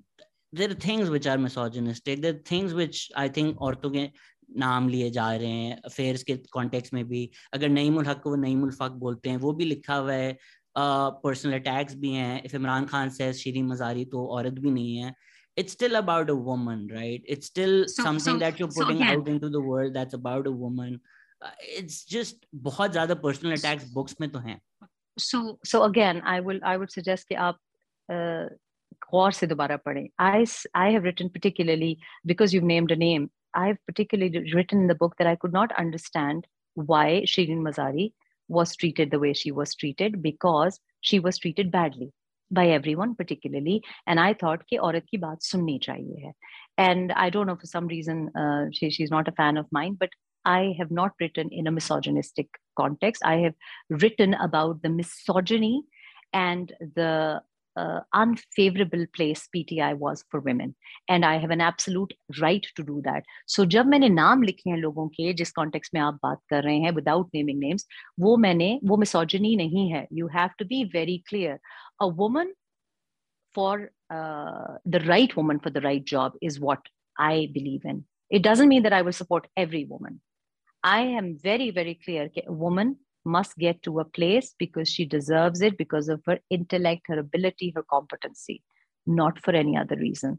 there are things which are misogynistic there are things which i think औरतों के नाम लिए जा रहे हैं affairs के कॉन्टेक्स्ट में भी अगर नईमुल हक को वो नईमुल फक बोलते हैं वो भी लिखा हुआ है पर्सनल uh, अटैक्स भी हैं इफ इमरान खान से शीरी मजारी तो औरत भी नहीं है it's still about a woman right it's still so, something so, that you're putting so, out into the world that's about a woman uh, it's just बहुत ज्यादा पर्सनल अटैक्स बुक्स में तो हैं so so again i will i would suggest कि आप uh, गौर से दोबारा पढ़ें I I have written particularly because you've named a name I have particularly written in the book that I could not understand why Shirin Mazari was treated the way she was treated because she was treated badly by everyone particularly and I thought कि औरत की बात सुननी चाहिए है and I don't know for some reason uh, she, she's not a fan of mine but I have not written in a misogynistic context. I have written about the misogyny and the uh, unfavorable place PTI was for women. And I have an absolute right to do that. So जब मैंने नाम लिखे हैं लोगों के जिस context में आप बात कर रहे हैं विदाउट नेमिंग नेम्स वो मैंने वो मिसोजनी नहीं है you have to be very clear a woman for uh, the right woman for the right job is what I believe in. It doesn't mean that I will support every woman. I am very, very clear that a woman must get to a place because she deserves it because of her intellect, her ability, her competency, not for any other reason.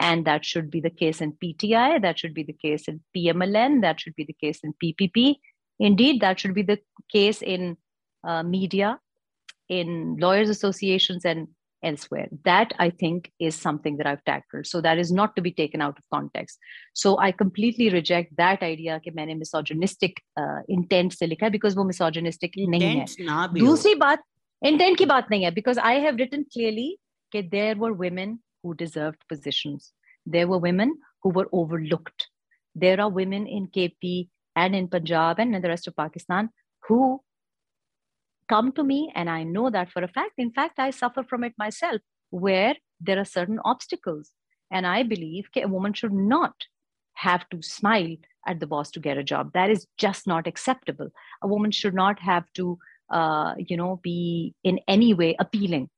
And that should be the case in PTI, that should be the case in PMLN, that should be the case in PPP. Indeed, that should be the case in uh, media, in lawyers' associations, and elsewhere. That I think is something that I've tackled. So that is not to be taken out of context. So I completely reject that idea कि मैंने misogynistic uh, intent से लिखा है because वो misogynistic नहीं है. दूसरी बात intent की बात नहीं है because I have written clearly that there were women who deserved positions. There were women who were overlooked. There are women in KP and in Punjab and in the rest of Pakistan who come to me and i know that for a fact. In fact i suffer from it myself where there are certain obstacles. And i believe a woman should not have to smile at the boss to get a job. That is just not acceptable. A woman should not have to uh, you know be in any way appealing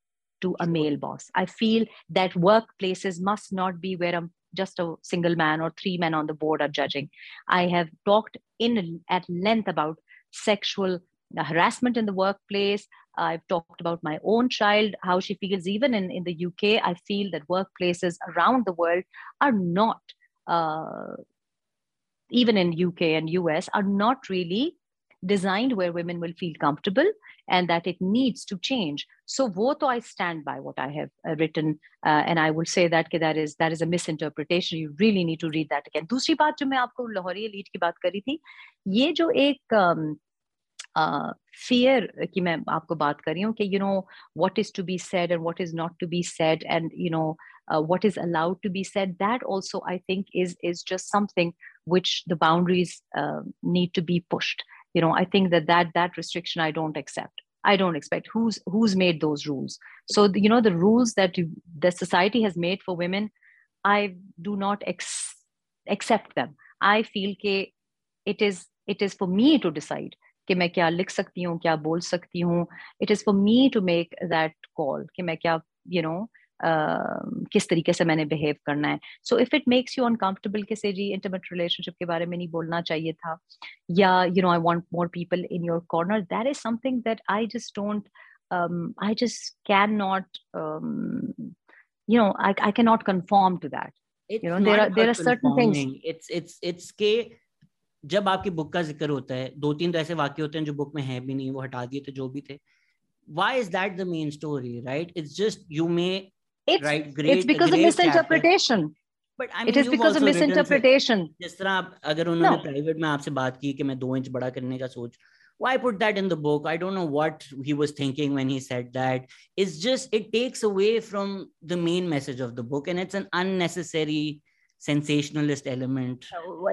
to a male boss. I feel that workplaces must not be where I'm just a single man or three men on the board are judging. I have talked in at length about sexual harassment in the workplace. I've talked about my own child, how she feels even in, in the UK. I feel that workplaces around the world are not, uh, even in UK and US, are not really designed where women will feel comfortable and that it needs to change. So both I stand by what I have uh, written uh, and I will say that that is that is a misinterpretation. You really need to read that again. दूसरी बात जो मैं आपको Lahori elite की बात करी थी ये जो एक um, फियर uh, की मैं आपको बात कर रही हूँ कि you know what is to be said and what is not to be said and you no what is allowed to be said that also i think is is just something which the boundaries uh, need to be pushed you know i think that that that restriction i don't accept i don't expect who's who's made those rules so the, you know the rules that you, the society has made for women i do not ex- accept them i feel that it is it is for me to decide कि मैं क्या लिख सकती हूँ क्या बोल सकती हूँ। It is for me to make that call कि मैं क्या you you no know, Uh, किस तरीके से मैंने बिहेव करना है। So if it makes you uncomfortable कि से जी इंटीमेट रिलेशनशिप के बारे में नहीं बोलना चाहिए था या you know I want more people in your corner that is something that I just don't I just can not you know I, I cannot conform to that. It's you know there are there are certain things it's it's it's के जब आपकी book का ज़िक्र होता है दो तीन तो ऐसे वाक्य होते हैं जो बुक में है भी नहीं वो हटा दिए थे जो भी थे why is that the main story right it's just you may it's, right great it's because of misinterpretation but I mean, it is because of misinterpretation जिस तरह आप अगर उन्होंने प्राइवेट में आपसे बात की कि मैं दो इंच बड़ा करने का सोच why put that in the book i don't know what he was thinking when he said that it's just it takes away from the main message of the book and it's an unnecessary sensationalist element.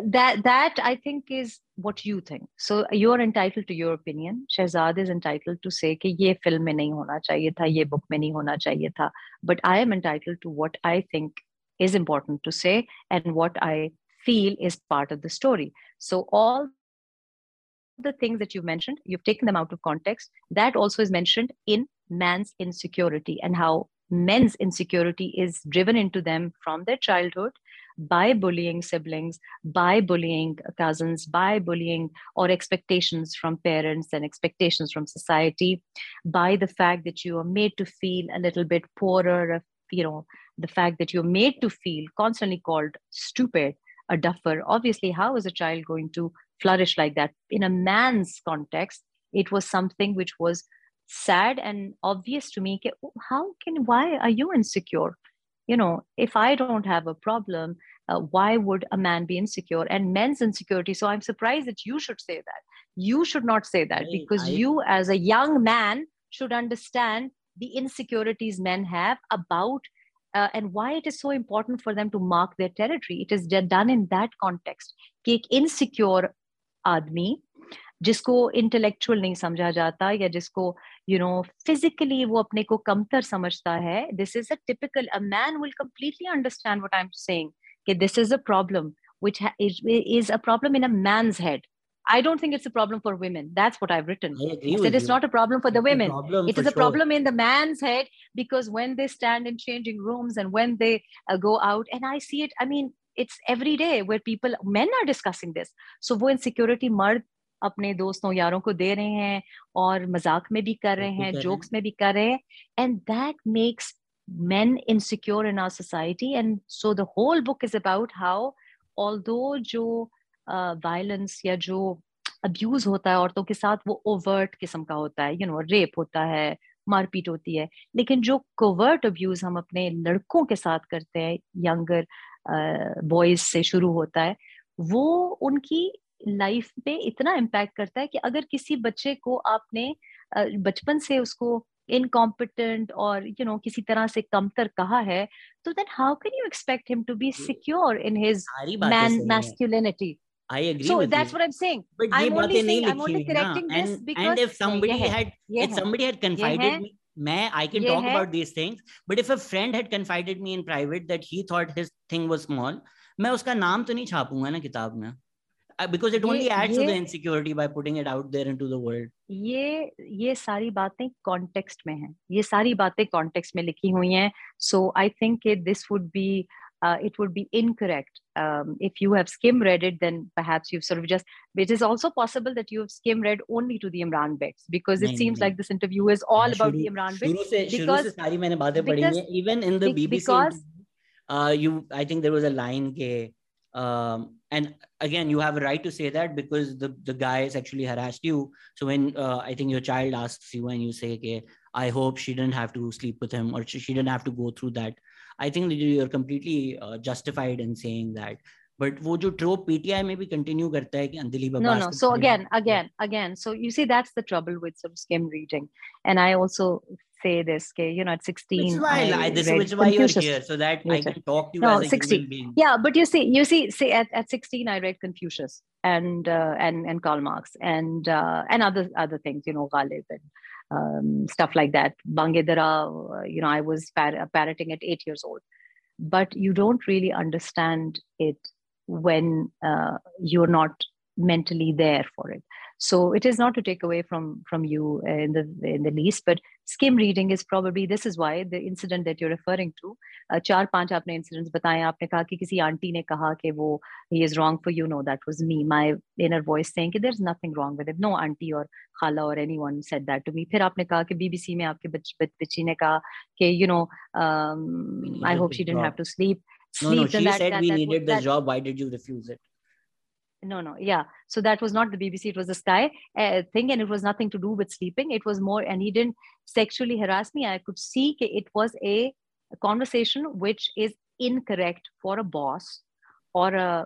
That that i think is what you think. So you are entitled to your opinion. Shehzad is entitled to say ki ye film mein nahi hona chahiye tha ye book mein nahi hona chahiye tha. But i am entitled to what i think is important to say and what i feel is part of the story. So all the things that you've mentioned you've taken them out of context. That also is mentioned in man's insecurity and how men's insecurity is driven into them from their childhood by bullying siblings, by bullying cousins, by bullying or expectations from parents and expectations from society, by the fact that you are made to feel a little bit poorer, you know, the fact that you're made to feel constantly called stupid, a duffer. Obviously, how is a child going to flourish like that. In a man's context, it was something which was sad and obvious to me. How can, why are you insecure? you know if i don't have a problem uh, why would a man be insecure? And men's insecurity so i'm surprised that you should say that. You should not say that because I, you as a young man should understand the insecurities men have about uh, and why it is so important for them to mark their territory. It is done in that context. Take insecure admi. जिसको intellectual नहीं समझा जाता या जिसको you know physically वो अपने को कमतर समझता है this is a typical a man will completely understand what I am saying कि this is a problem which is a problem in a man's head I don't think it's a problem for women. That's what I've written. I agree I said it's you. not a problem for the it's women. It is a sure. problem in the man's head because when they stand in changing rooms and when they uh, go out, and I see it, I mean, it's every day where people men are discussing this so वो insecurity मर्द अपने दोस्तों यारों को दे रहे हैं और मज़ाक में भी कर रहे हैं जोक्स में भी कर रहे हैं। And that makes men insecure in our society. And so the whole book is about how although जो वायलेंस uh, या जो अब्यूज होता है औरतों के साथ वो ओवर्ट किस्म का होता है यू नो रेप होता है मारपीट होती है। लेकिन जो कोवर्ट अब्यूज हम अपने लड़कों के साथ करते हैं यंगर बॉयज़ uh, से शुरू होता है वो उनकी लाइफ पे इतना इम्पैक्ट करता है कि अगर किसी बच्चे को आपने बचपन से उसको इनकॉम्पिटेंट और यू you नो know, किसी तरह से कमतर कहा है तो then how can you expect him to be secure in his man masculinity I agree. So with that's you. what I'm saying. But I'm only saying, I'm only correcting this and, because and if somebody had if somebody had confided me मैं I can talk about these things, but if a friend had confided me in private that he thought his thing was small, मैं उसका नाम तो नहीं छापूँगा ना किताब में because it only adds to the insecurity by putting it out there into the world. ये ये सारी बातें कॉन्टेक्स्ट में हैं ये सारी बातें कॉन्टेक्स्ट में लिखी हुई हैं so I think this would be uh, it would be incorrect. Um, if you have skim read it, then perhaps you've sort of just. It is also possible that you have skim read only to the Imran bits because it seems like this interview is all about the Imran bits. because, because even in the BBC, because, uh, you I think there was a line ke, um, and again you have a right to say that because the, the guy actually harassed you. So when uh, i think your child asks you and you say okay i hope she didn't have to sleep with him or she, she didn't have to go through that i think that you're completely uh, justified in saying that. But would you trope pti maybe continue karta hai and deliver no no. so again again again. So you see that's the trouble with some skim reading. And i also say this, okay, you know, at 16. Which why, I this is why you're here, so that I can talk to you no, as a 16. human being. Yeah, but you see, you see, see, at, at 16, I read Confucius and uh, and and Karl Marx and uh, and other other things, you know, Ghalib and um, stuff like that. Bang-e-Dra, you know, I was par- parroting at eight years old. But you don't really understand it when uh, you're not mentally there for it so it is not to take away from from you in the in the least but skim reading is probably this is why the incident that you're referring to uh, चार पांच आपने incidents बताए आपने कहा कि किसी aunty ने कहा कि वो he is wrong for you no that was me my inner voice saying कि there's nothing wrong with it no auntie or khala or anyone said that to me फिर आपने कहा कि BBC में आपके बच, बच्ची ने कहा कि you know um, I hope she didn't have to sleep no no she that, said that, we that, needed this job why did you refuse it No no yeah. So that was not the bbc it was the sky uh, thing and it was nothing to do with sleeping. It was more and he didn't sexually harass me. I could see it was a, a conversation which is incorrect for a boss or a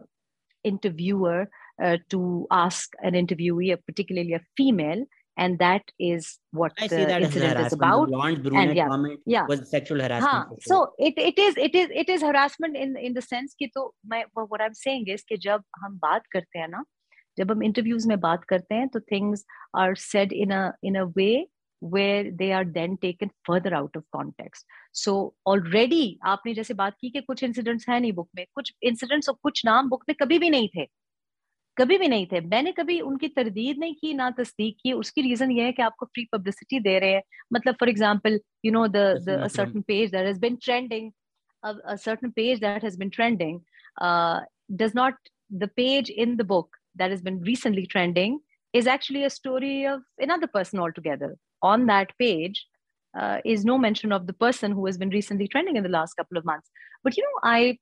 interviewer uh, to ask an interviewee particularly a female and that is what I the that incident is about. blonde brunette and yeah, comment yeah. was sexual harassment. Haan, sure. So it, it is it is it is harassment in in the sense कि तो मैं what I'm saying is कि जब हम बात करते हैं ना जब हम interviews में बात करते हैं तो things are said in a in a way where they are then taken further out of context. So already आपने जैसे बात की कि कुछ incidents हैं नहीं book में कुछ incidents और कुछ नाम book में कभी भी नहीं थे कभी भी नहीं थे मैंने कभी उनकी तरदीद नहीं की ना तस्दीक की उसकी रीजन ये है कि आपको फ्री पब्लिसिटी दे रहे हैं मतलब for example you know the the certain page that has been trending a certain page that has been trending uh, does not the page in the book that has been recently trending is actually a story of another person altogether on that page uh, is no mention of the person who has been recently trending in the last couple of months but you know i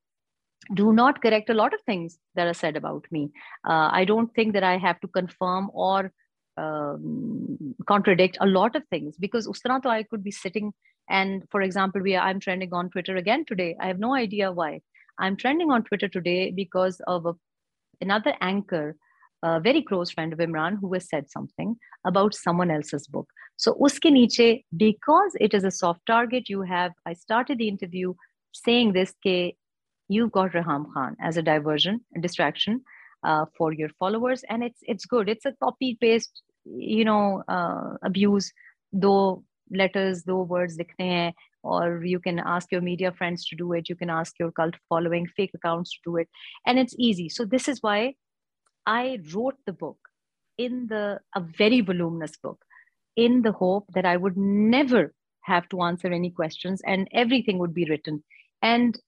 do not correct a lot of things that are said about me. Uh, I don't think that I have to confirm or um, contradict a lot of things because ustarah I could be sitting and, for example, we are, I'm trending on Twitter again today. I have no idea why. I'm trending on Twitter today because of a, another anchor, a very close friend of Imran, who has said something about someone else's book. So, uske niche, because it is a soft target, you have. I started the interview saying this: ke you've got Reham Khan as a diversion, a distraction uh, for your followers, and it's it's good. It's a copy paste, you know, uh, abuse. Though letters, though words or you can ask your media friends to do it. You can ask your cult following, fake accounts to do it, and it's easy. So this is why I wrote the book in the a very voluminous book, in the hope that I would never have to answer any questions and everything would be written. And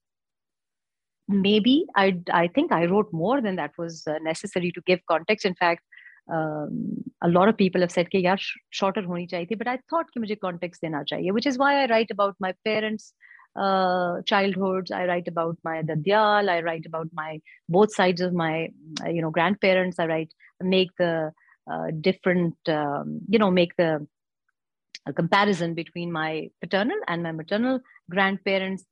maybe I, I think I wrote more than that was uh, necessary to give context. In fact, um, a lot of people have said कि यार shorter honi chahiye but I thought कि मुझे context dena chahiye which is why I write about my parents uh, childhoods I write about my dadyal I write about my both sides of my uh, you know grandparents I write make the uh, different um, you know make the comparison between my paternal and my maternal grandparents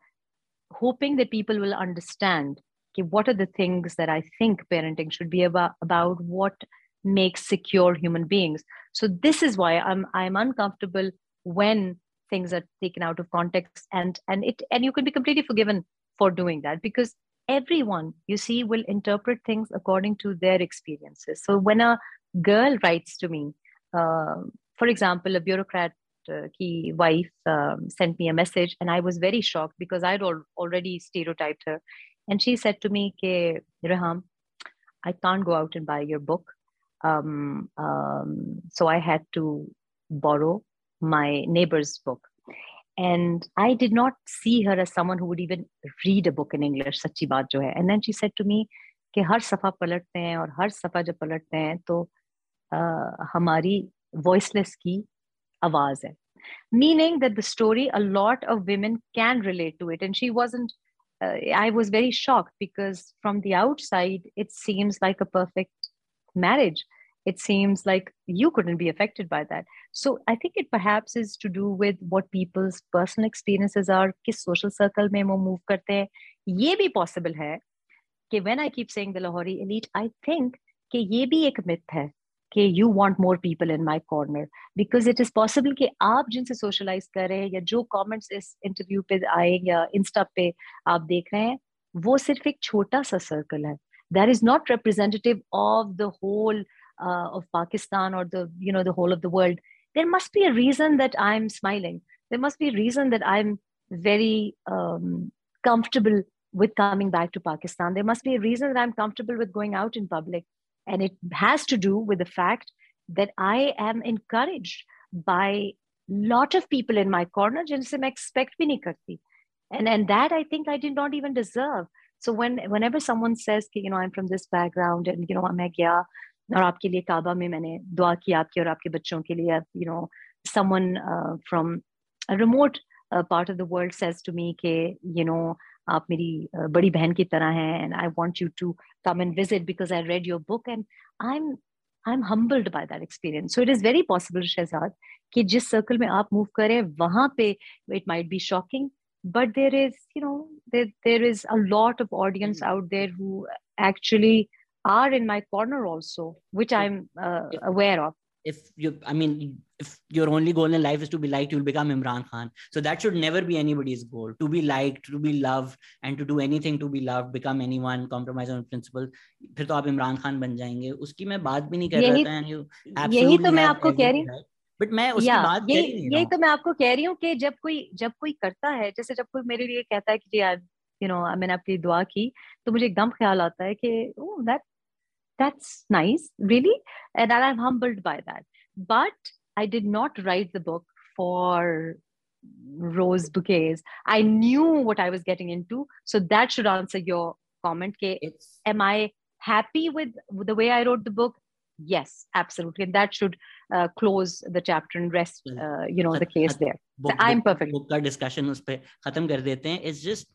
hoping that people will understand okay, what are the things that I think parenting should be about, about what makes secure human beings. So this is why I'm I'm uncomfortable when things are taken out of context and and it and you can be completely forgiven for doing that because everyone you see will interpret things according to their experiences. So when a girl writes to me, uh, for example, a bureaucrat uh, key wife um, sent me a message and i was very shocked because i'd al- already stereotyped her and she said to me Ke, raham i can't go out and buy your book um, um, so i had to borrow my neighbor's book and i did not see her as someone who would even read a book in english sachi baat jo hai and then she said to me कि हर सफ़ा पलटते हैं और हर सफ़ा जब पलटते हैं तो आ, हमारी voiceless की आवाज है meaning that the story a lot of women can relate to it and she wasn't uh, i was very shocked because from the outside it seems like a perfect marriage it seems like you couldn't be affected by that so i think it perhaps is to do with what people's personal experiences are kis social circle mein wo move karte hain ye bhi possible hai कि when I keep saying the Lahori elite, I think कि ये भी एक myth है कि you want more people in my corner because it is possible कि आप जिनसे सोशलाइज कर रहे हैं या जो कमेंट्स इस इंटरव्यू पे आए या इंस्टा पे आप देख रहे हैं वो सिर्फ एक छोटा सा सर्कल है that is not representative of the whole of Pakistan or the you know the whole of the world, there must be a reason that I'm smiling. There must be a reason that I'm very um, comfortable with coming back to Pakistan. There must be a reason that I'm comfortable with going out in public and it has to do with the fact that I am encouraged by lot of people in my corner जिनसे मैं expect भी नहीं करती and and that I think I did not even deserve so when whenever someone says कि you know I'm from this background and you know मैं गया और आपके लिए काबा में मैंने दुआ की आपके और आपके बच्चों के लिए you know someone uh, from a remote uh, part of the world says to me कि you know आप मेरी बड़ी बहन की तरह हैं and I want you to come and visit because I read your book and I am I am humbled by that experience so it is very possible Shahzad कि जिस सर्कल में आप मूव करें वहाँ पे it might be shocking but there is you know there is a lot of audience out there who actually are in my corner also which I am aware of if you i mean if your only goal in life is to be liked you'll become imran khan so that should never be anybody's goal to be liked to be loved and to do anything to be loved become anyone compromise on principle फिर तो आप इमरान खान बन जाएँगे उसकी मैं बात भी नहीं कर रहा था यही तो मैं आपको कह रही हूँ बट मैं उसकी yeah, बात यही यही तो मैं आपको कह रही हूँ कि जब कोई जब कोई करता है जैसे जब कोई मेरे लिए कहता है कि यार यू नो मैंने आपकी दुआ की तो मुझे एकदम ख्याल आता है कि ओह that that's nice, really. And I'm humbled by that. But I did not write the book for rose bouquets. I knew what I was getting into. So that should answer your comment. It's, am I happy with the way I wrote the book? Yes, absolutely. And that should uh, close the chapter and rest, uh, you know, the case there. Book, so I'm perfect. Book का discussion उस पे खत्म कर देते हैं. It's just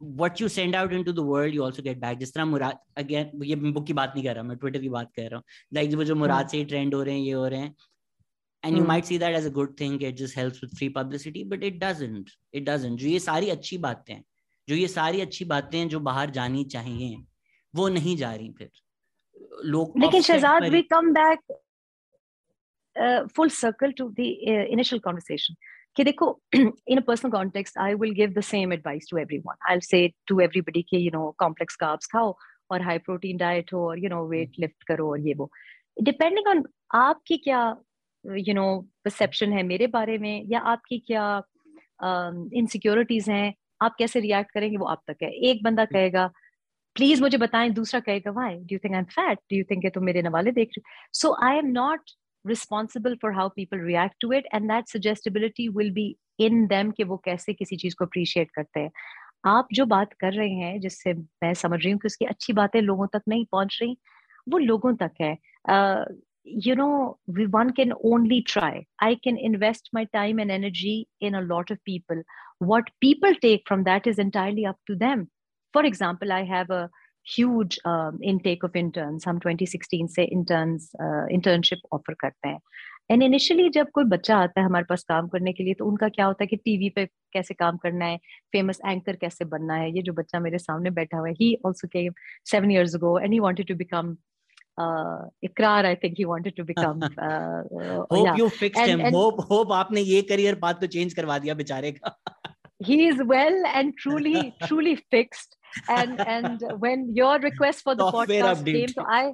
what you send out into the world you also get back जिस तरह मुराद again ये बुक की बात नहीं कर रहा मैं ट्विटर की बात कर रहा हूँ लाइक वो जो मुराद से ट्रेंड हो रहे हैं ये हो रहे हैं and you hmm. might see that as a good thing it just helps with free publicity but it doesn't it doesn't जो ये सारी अच्छी बातें हैं जो ये सारी अच्छी बातें हैं जो बाहर जानी चाहिए वो नहीं जा रही फिर लोग लेकिन Shahzad we come back full circle to the uh, initial conversation कि देखो in a personal context I will give the same advice to everyone I'll say to everybody कि you know complex carbs खाओ और high protein diet हो और you know weight lift करो और ये वो depending on आपकी क्या you know perception है मेरे बारे में या आपकी क्या insecurities हैं आप कैसे react करेंगे वो आप तक है। एक बंदा कहेगा प्लीज़ मुझे बताएँ। दूसरा कहेगा why do you think I am fat do you think तुम मेरे नवाले देख रहे so I am not responsible for how people react to it and that suggestibility will be in them कि वो कैसे किसी चीज़ को appreciate करते हैं। आप जो बात कर रहे हैं जिससे मैं समझ रही हूँ कि उसकी अच्छी बातें लोगों तक नहीं पहुँच रही वो लोगों तक है। uh, you know we, one can only try i can invest my time and energy in a lot of people what people take from that is entirely up to them for example i have a huge um, intake of interns हम 2016 से interns uh, internship offer करते हैं and initially जब कोई बच्चा आता है हमारे पास काम करने के लिए तो उनका क्या होता है कि टीवी पे कैसे काम करना है फेमस एंकर कैसे बनना है ये जो बच्चा मेरे सामने बैठा हुआ है he also came seven years ago and he wanted to become uh, Ikrar, I think he wanted to become. Uh, hope yeah. you fixed and, him. And, hope, hope आपने ये career path तो change करवा दिया बेचारे का. he is well and truly, truly fixed. and and when your request for the Software podcast update. came, so I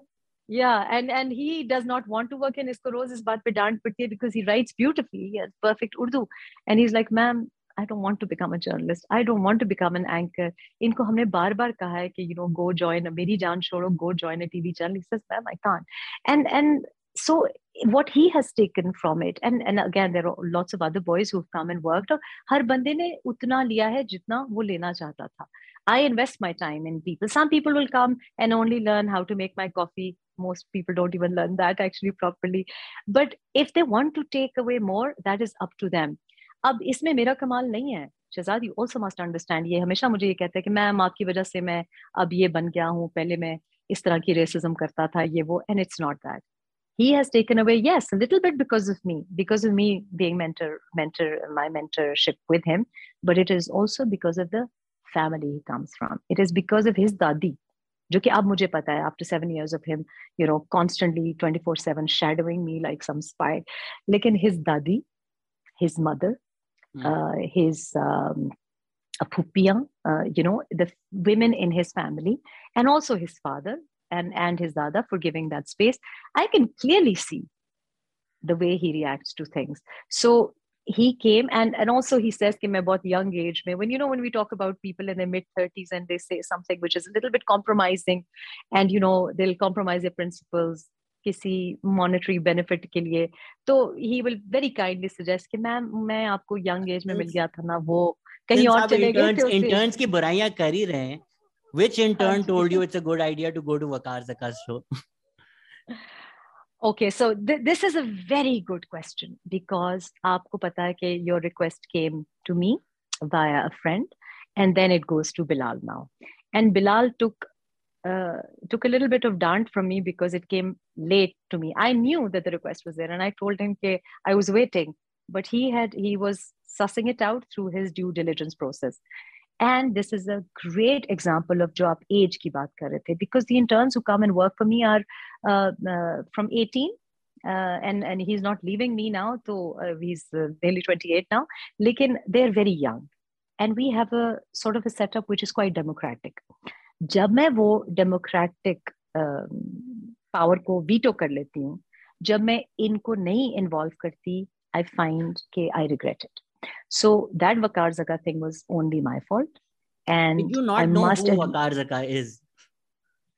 yeah, and and he does not want to work in Isco but pedant because he writes beautifully. He has perfect Urdu, and he's like, ma'am, I don't want to become a journalist. I don't want to become an anchor. इनको हमने बार बार कहा है कि you know go join मेरी जान छोड़ो go join a TV channel. He says, ma'am, I can't. And and so what he has taken from it and and again there are lots of other boys who've come and worked और हर बंदे ने उतना लिया है जितना वो लेना चाहता था I invest my time in people. Some people will come and only learn how to make my coffee. Most people don't even learn that actually properly. But if they want to take away more, that is up to them. अब इसमें मेरा कमाल नहीं है Shahzad you also must understand ये हमेशा मुझे ये कहता है कि मैम आपकी वजह से मैं अब ये बन गया हूँ पहले मैं इस तरह की रेसिज्म करता था ये वो and it's not that he has taken away yes a little bit because of me because of me being mentor mentor my mentorship with him but it is also because of the family he comes from. It is because of his dadi, जो कि अब मुझे पता है after seven years of him, you know, constantly 24/7 shadowing me like some spy. लेकिन his dadi, his mother, Mm. uh, his um, Apupian, uh, you know, the women in his family, and also his father and, and his dada for giving that space. I can clearly see the way he reacts to things. So he came and and also he says ki about young age mein when you know when we talk about people in their mid 30s and they say something which is a little bit compromising and you know they'll compromise their principles किसी monetary benefit के लिए तो he will very kindly suggest कि ma'am मैं आपको young age में मिल गया था ना वो कहीं और चले गए थे इंटर्न्स की बुराइयाँ कर ही रहे हैं which intern told you it's a good idea to go to Waqar Zaka show okay so this is a very good question because आपको पता है कि your request came to me by a friend and then it goes to Bilal now and Bilal took uh, took a little bit of dant from me because it came late to me. I knew that the request was there, and I told him that I was waiting, but he had he was sussing it out through his due diligence process. And this is a great example of job age ki baat kar rahe the because the interns who come and work for me are uh, uh, from 18 uh, and and he's not leaving me now so uh, he's uh, nearly 28 now lekin they're very young and we have a sort of a setup which is quite democratic जब मैं वो democratic power um, को veto कर लेती हूँ जब मैं इनको नहीं इन्वॉल्व करती आई फाइंड के I regret it so that Waqar Zaka thing was only my fault and I must Waqar Zaka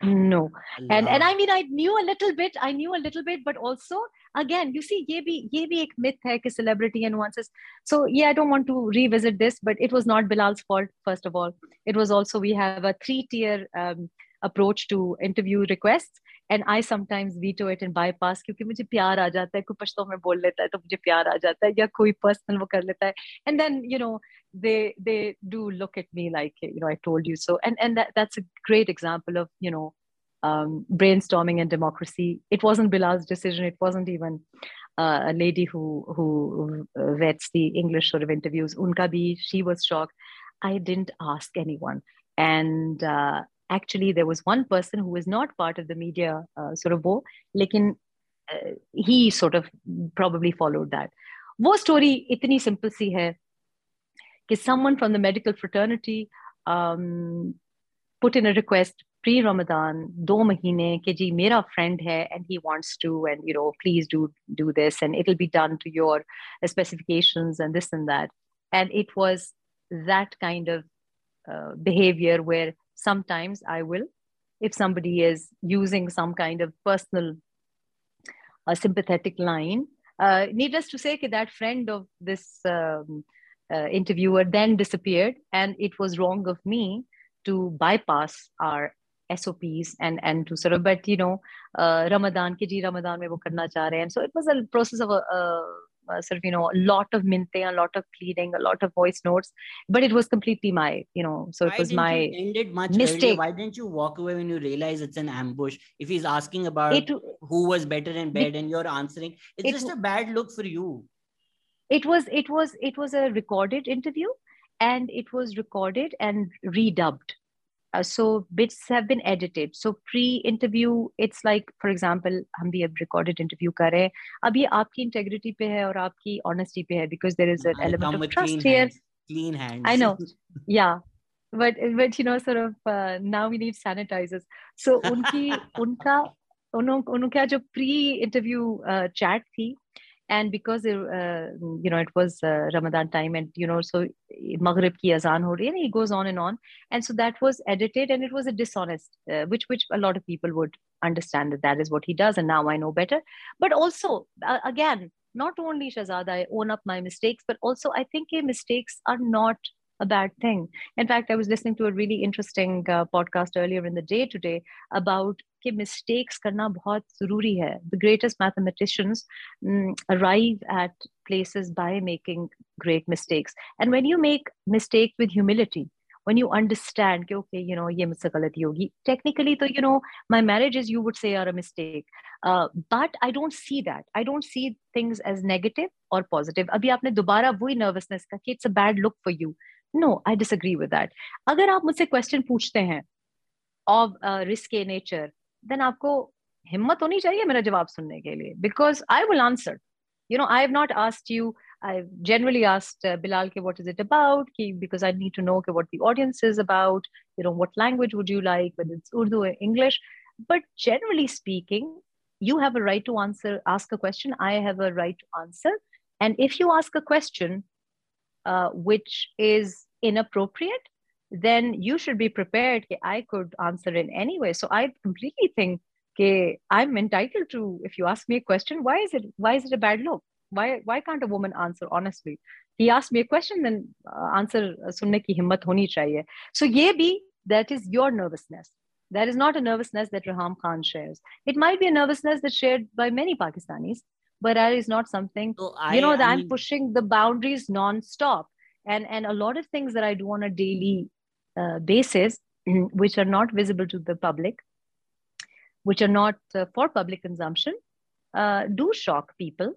No. And and I mean I knew a little bit. I knew a little bit, but also again, you see, ye bhi, ye bhi ek myth hai ki celebrity and nuances. So yeah, I don't want to revisit this, but it was not Bilal's fault, first of all. It was also we have a three-tier um, approach to interview requests. And I sometimes veto it in bypass क्योंकि मुझे प्यार आ जाता है कोई पश्तो में बोल लेता है तो मुझे प्यार आ जाता है या कोई पर्सनल वो कर लेता है and then you know they they do look at me like you know I told you so and and that, that's a great example of you know um, brainstorming and democracy. It wasn't Bilal's decision. It wasn't even uh, a lady who who vets the English sort of interviews. Unka bhi she was shocked. I didn't ask anyone. And uh, actually there was one person who was not part of the media uh, sort of wo lekin uh, he sort of probably followed that. Wo story itni simple si hai कि someone from the medical fraternity um, put in a request pre Ramadan do mahine ke ji mera friend hai and he wants to and you know please do do this and it'll be done to your specifications and this and that and it was that kind of uh, behavior where sometimes I will, if somebody is using some kind of personal uh, sympathetic line. Uh, needless to say, that friend of this um, uh, interviewer then disappeared, and it was wrong of me to bypass our SOPs and and to sort of, but you know, uh, Ramadan ki ji Ramadan mein wo karna cha rahe, and so it was a process of a, a uh, sort of you know a lot of minte a lot of pleading a lot of voice notes but it was completely my you know so it why was my ended much mistake. Earlier? why didn't you walk away when you realize it's an ambush? If he's asking about it, who was better in bed and you're answering it's it, just a bad look for you. It was it was it was a recorded interview and it was recorded and redubbed uh, so bits have been edited so pre-interview it's like for example हम भी अब recorded interview कर रहे हैं अब ये आपकी integrity पे है और आपकी honesty पे है because there is an I element of trust here hands. clean hands I know yeah but but you know sort of uh, now we need sanitizers so उनकी उनका उन, उनका जो pre-interview uh, chat थी and because it, uh, you know it was uh, ramadan time and you know so maghrib ki azan ho rahi and he goes on and on. And so that was edited and it was a dishonest uh, which which a lot of people would understand that that is what he does and now i know better. But also uh, again not only shazada i own up my mistakes but also i think mistakes are not a bad thing. In fact, I was listening to a really interesting uh, podcast earlier in the day today about कि mistakes करना बहुत ज़रूरी है. The greatest mathematicians um, arrive at places by making great mistakes. And when you make mistakes with humility, when you understand कि okay, you know ये मुझसे गलती होगी. Technically, तो you know my marriages you would say are a mistake. Uh, but I don't see that. I don't see things as negative or positive. अभी आपने दोबारा वही nervousness का कि it's a bad look for you. No I disagree with that अगर आप मुझसे question पूछते हैं of risk A nature then आपको हिम्मत होनी चाहिए मेरा जवाब सुनने के लिए because I will answer you know i have not asked you i've generally asked uh, bilal ke, what is it about ki, because i need to know ke, what the audience is about you know what language would you like whether it's urdu or english but generally speaking you have a right to answer ask a question i have a right to answer And if you ask a question uh, which is inappropriate, then you should be prepared I could answer in any way. So I completely think that I'm entitled to, if you ask me a question, why is it why is it a bad look? Why why can't a woman answer honestly? He asked me a question, then uh, answer uh, sunne ki himmat honi chahiye. So ye bhi, that is your nervousness. That is not a nervousness that Reham Khan shares. It might be a nervousness that's shared by many Pakistanis, but that is not something, so I, you know, that I am pushing the boundaries non-stop. And, and a lot of things that I do on a daily uh, basis, which are not visible to the public, which are not uh, for public consumption, uh, do shock people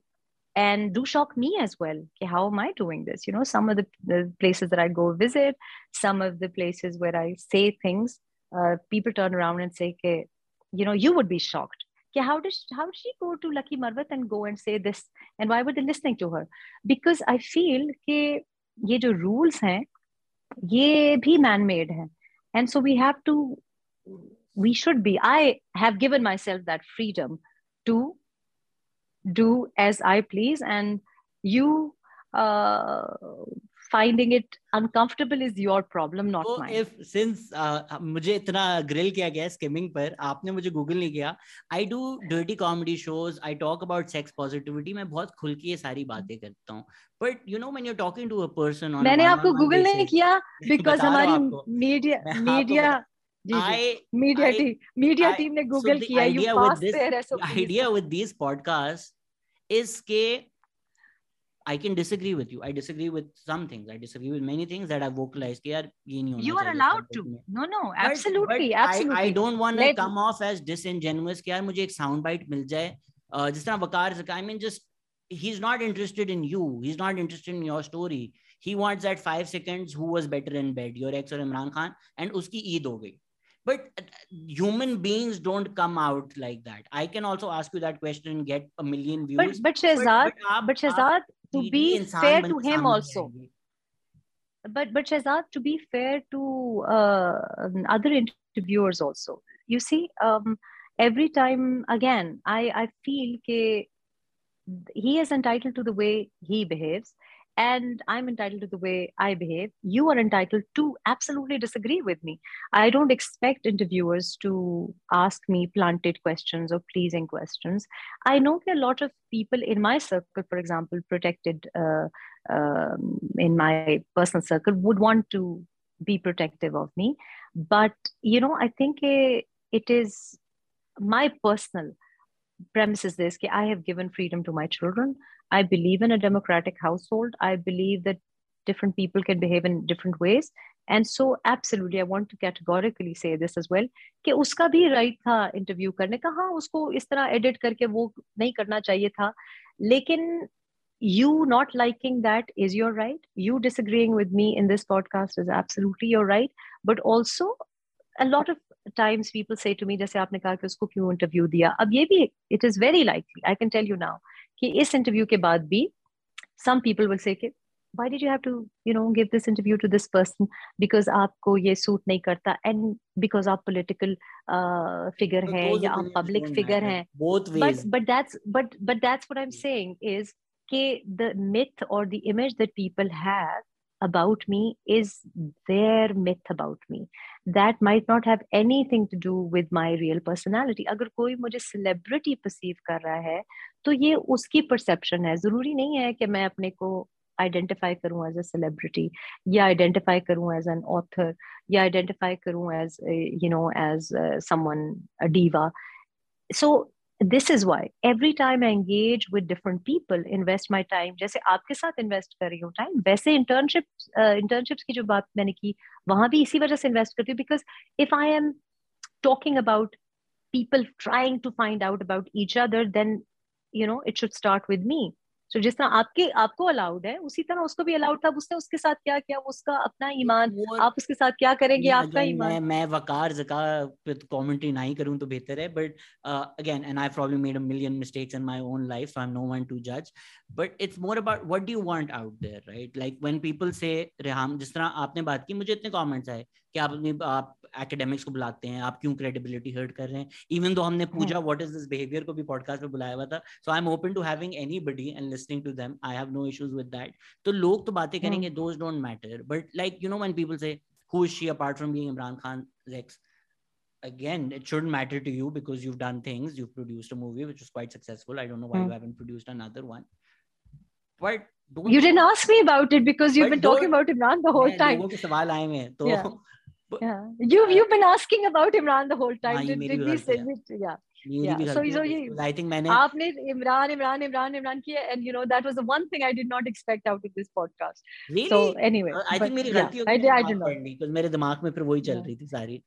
and do shock me as well. Okay, how am I doing this? You know, some of the, the, places that I go visit, some of the places where I say things, uh, people turn around and say, okay, you know, you would be shocked yeah, how does how does she go to Lakki Marwat and go and say this? And why were they listening to her? Because I feel that ये rules are man-made हैं. And so we have to, we should be. I have given myself that freedom to do as I please, and you uh, finding it uncomfortable is your problem not so mine. if since uh, मुझे इतना grill किया गया skimming पर आपने मुझे Google नहीं किया I do dirty comedy shows I talk about sex positivity मैं बहुत खुल के ये सारी बातें करता हूँ। But you know when you talking to a person on मैंने आपको गूगल नहीं किया बिकॉज़ हमारी media media media team media team ने गूगल किया you pass their idea with this podcast is के I can disagree with you. I disagree with some things. I disagree with many things that I vocalized. Ki, you are allowed to. No, no, absolutely. But, but absolutely. I, I don't want to come off as disingenuous. Ki, mujhe ek sound bite mil jaye. Uh, jis Waqar I mean, just he's not interested in you. He's not interested in your story. He wants that five seconds who was better in bed, your ex or Imran Khan, and uski Eid ho gayi. But uh, human beings don't come out like that. I can also ask you that question and get a million views. But, but Shehzad. but, but, but to be fair to him also. but but shehzad to be fair to uh, other interviewers also you see um, every time again i i feel ke he is entitled to the way he behaves and I'm entitled to the way I behave. You are entitled to absolutely disagree with me. I don't expect interviewers to ask me planted questions or pleasing questions. I know that a lot of people in my circle, for example, protected uh, um, in my personal circle, would want to be protective of me. But, you know, I think it, it is my personal premise is this I have given freedom to my children. I believe in a democratic household. I believe that different people can behave in different ways. And so, absolutely, I want to categorically say this as well कि उसका भी right था interview करने का हाँ उसको इस तरह edit करके वो नहीं करना चाहिए था लेकिन you not liking that is your right you disagreeing with me in this podcast is absolutely your right but also a lot of times people say to me जैसे आपने कहा कि उसको क्यों interview दिया अब ये भी it is very likely I can tell you now कि इस इंटरव्यू के बाद भी some people will say कि why did you have to you know give this interview to this person because आपको ये सूट नहीं करता and because आप political uh, figure so हैं या आप public figure हैं both ways but but that's but but that's what I'm saying is कि the myth or the image that people have about me is their myth about me that might not have anything to do with my real personality अगर कोई मुझे celebrity perceive कर रहा है तो ये उसकी perception है ज़रूरी नहीं है कि मैं अपने को identify करूँ as a celebrity या identify करूँ as an author या identify करूँ as you know as uh, someone a diva so this is why every time I engage with different people, invest my time. जैसे आपके साथ invest कर रही हूँ time, वैसे internship uh, internships की जो बात मैंने की, वहां भी इसी वजह से invest करती हूँ because if I am talking about people trying to find out about each other, then you know it should start with me. तो जिस तरह आपके आपको अलाउड है उसी तरह उसको भी अलाउड था उसने उसके साथ क्या किया? उसका अपना ईमान आप उसके साथ क्या करेंगे? आपका ईमान? मैं मैं वकार जका पे कमेंट्री नहीं करूँ तो बेहतर है but again and I probably made a million mistakes in my own life I am no one to जज but it's more about what do you want out there right like when people say Reham जिस तरह आपने बात की मुझे इतने comments आए कि आप अपनी आप एकेडमिक्स को बुलाते हैं आप क्यों क्रेडिबिलिटी हर्ट कर रहे हैं इवन दो हमने पूछा व्हाट इज़ दिस बिहेवियर को भी पॉडकास्ट में बुलाया हुआ था so I am open to having anybody and listening to them I have no issues with that तो लोग तो बातें करेंगे those don't matter but like you know when people say who is she apart from being Imran Khan's ex? Again, it shouldn't matter to you because you've done things. You've produced a movie which was quite successful. I don't know why mm. you haven't produced another one. But you didn't ask me about it because you've been talking about Imran the whole time. सवाल आए हैं तो yeah. yeah. You've you've been asking about Imran the whole time. Did, did we say yeah. Yeah. So, so you, I think मैंने आपने Imran, Imran, Imran, Imran किया, and you know that was the one thing I did not expect out of this podcast. Really? So anyway, uh, I think मेरी गलती I did, I did not. because मेरे दिमाग में फिर वही चल रही थी सारी.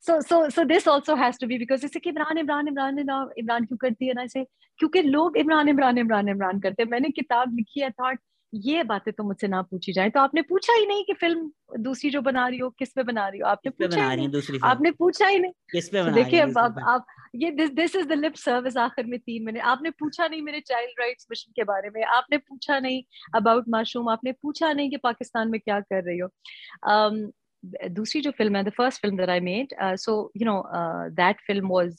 So so so this also has to be because जैसे कि इमरान इमरान इमरान इमरान इमरान क्यों करती है ना ऐसे क्योंकि लोग इमरान इमरान इमरान इमरान करते हैं मैंने किताब लिखी है थॉट ये बातें तो मुझसे ना पूछी जाए। तो आपने पूछा ही नहीं कि फ़िल्म दूसरी जो बना रही हो किस पे बना रही हो? आपने पूछा बना ही नहीं आपने पूछा ही नहीं। किस पे बना देखिए अब आप, आप ये this this is the lip service आखिर में तीन महीने आपने पूछा नहीं मेरे चाइल्ड राइट्स मिशन के बारे में। आपने पूछा नहीं अबाउट माशरूम आपने पूछा नहीं कि पाकिस्तान में क्या कर रही हो। Um, दूसरी जो फ़िल्म है the first film that I made so you know that film was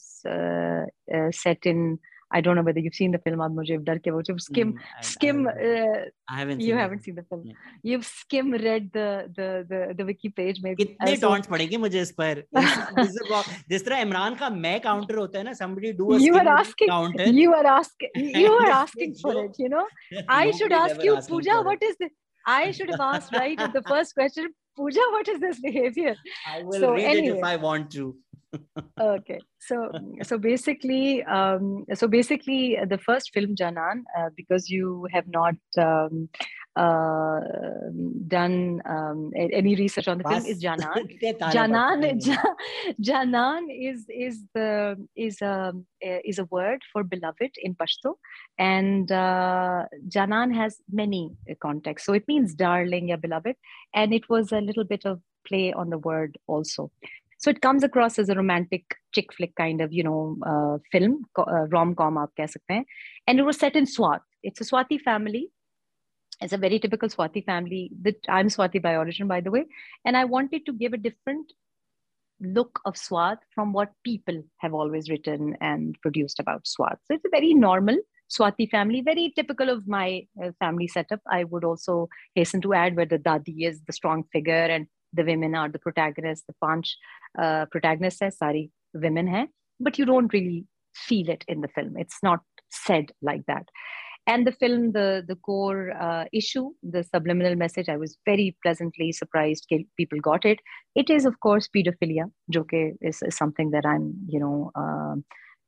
set in I don't know whether you've seen the film. अब मुझे डर के वो जब skim mm, skim. Uh, I haven't. You haven't seen the film. Yeah. You've skim read the the the the wiki page maybe. कितने uh, taunts पड़ेंगे मुझे इस पर? जिस तरह इमरान का मैं counter होता है ना somebody do a you are asking, counter. You are asking. You are asking for it. You know. I should ask you, Pooja. What is this? I should have asked right at the first question. Pooja, what is this behavior? I will so, read anyway. it if I want to okay. So so basically um, so basically the first film janan uh, because you have not um, uh, done um, any research on the film is janan. janan janan is is the is a is a word for beloved in pashto. And uh, janan has many contexts. So it means darling ya beloved. And it was a little bit of play on the word also so it comes across as a romantic chick flick kind of, you know, uh, film, uh, rom-com. And it was set in Swat. It's a Swati family. It's a very typical Swati family. That I'm Swati by origin, by the way. And I wanted to give a different look of Swat from what people have always written and produced about Swat. So it's a very normal Swati family, very typical of my uh, family setup. I would also hasten to add where the Dadi is the strong figure and the women are the protagonists, the punch uh, protagonists sorry, women hai, but you don't really feel it in the film. It's not said like that. And the film, the the core uh, issue, the subliminal message, I was very pleasantly surprised people got it. It is, of course, pedophilia, which is, is something that I'm, you know, uh,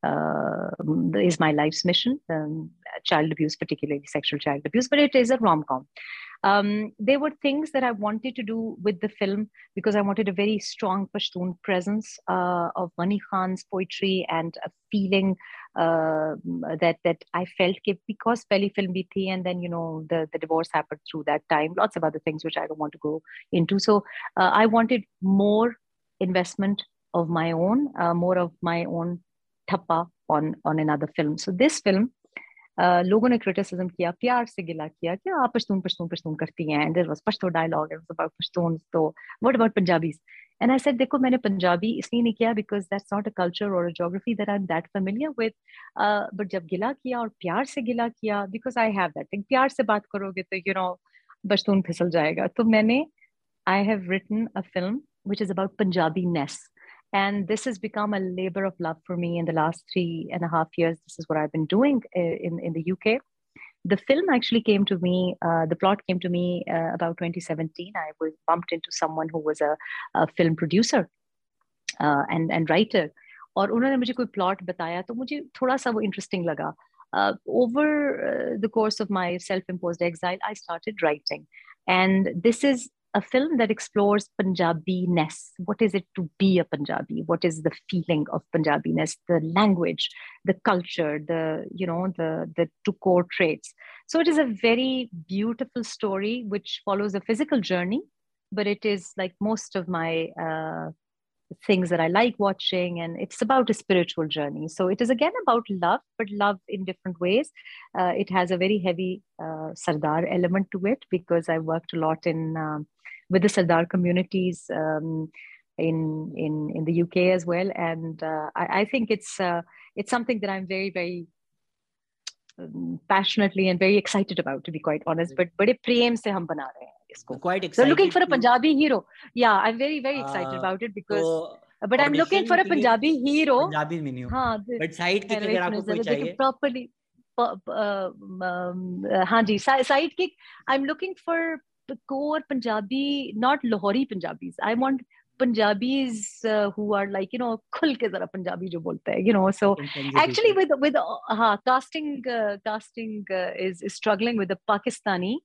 uh, is my life's mission um, child abuse particularly sexual child abuse but it is a rom-com um, there were things that I wanted to do with the film because I wanted a very strong Pashtun presence uh, of Ghani Khan's poetry and a feeling uh, that that I felt because Peli film bhi and then you know the the divorce happened through that time. Lots of other things which I don't want to go into. So uh, I wanted more investment of my own, uh, more of my own thappa on on another film. So this film लोगों ने criticism किया, प्यार से गिला किया कि आप पश्तून पश्तून पश्तून करती हैं there was Pashto dialogue it about Pashtun तो what about Punjabis and I said देखो, मैंने पंजाबी इसलिए नहीं किया because that's not a culture और a geography that I am that familiar with but जब गिला किया और प्यार से गिला किया because I have that thing प्यार से बात करोगे तो यू नो पश्तून फिसल जाएगा तो मैंने I have written a film which is about Punjabi ness. And this has become a labor of love for me in the last three and a half years. This is what I've been doing uh, in, in the UK. The film actually came to me, uh, the plot came to me uh, about 2017. I was bumped into someone who was a, a film producer uh, and, and writer. और उन्होंने मुझे कोई plot बताया तो मुझे थोड़ा सा वो इंटरेस्टिंग लगा uh, over uh, the course of my self-imposed exile, I started writing. And this is a film that explores Punjabi-ness. What is it to be a Punjabi? What is the feeling of Punjabi-ness? The language, the culture, the you know the the two core traits. So it is a very beautiful story which follows a physical journey, but it is like most of my uh, things that I like watching, and it's about a spiritual journey. So it is again about love, but love in different ways. Uh, it has a very heavy uh, Sardar element to it because I worked a lot in um, with the Sardar communities um, in in in the UK as well, and uh, I, I, think it's uh, it's something that I'm very very um, passionately and very excited about, to be quite honest. But बड़े प्रेम से हम बना रहे हैं इसको. Quite excited. So looking for a Punjabi hero. Yeah, I'm very very excited uh, about it because. So, but I'm looking for a Punjabi hero. Punjabi में नहीं हो. हाँ. But sidekick अगर आपको कोई चाहिए. Properly. हाँ जी sidekick. I'm looking for core Punjabi, not Lahori Punjabis. I want Punjabis uh, who are like you know khul ke zara Punjabi jo bolte hai, you know. So actually with with uh, casting uh, casting uh, is, is struggling with the Pakistani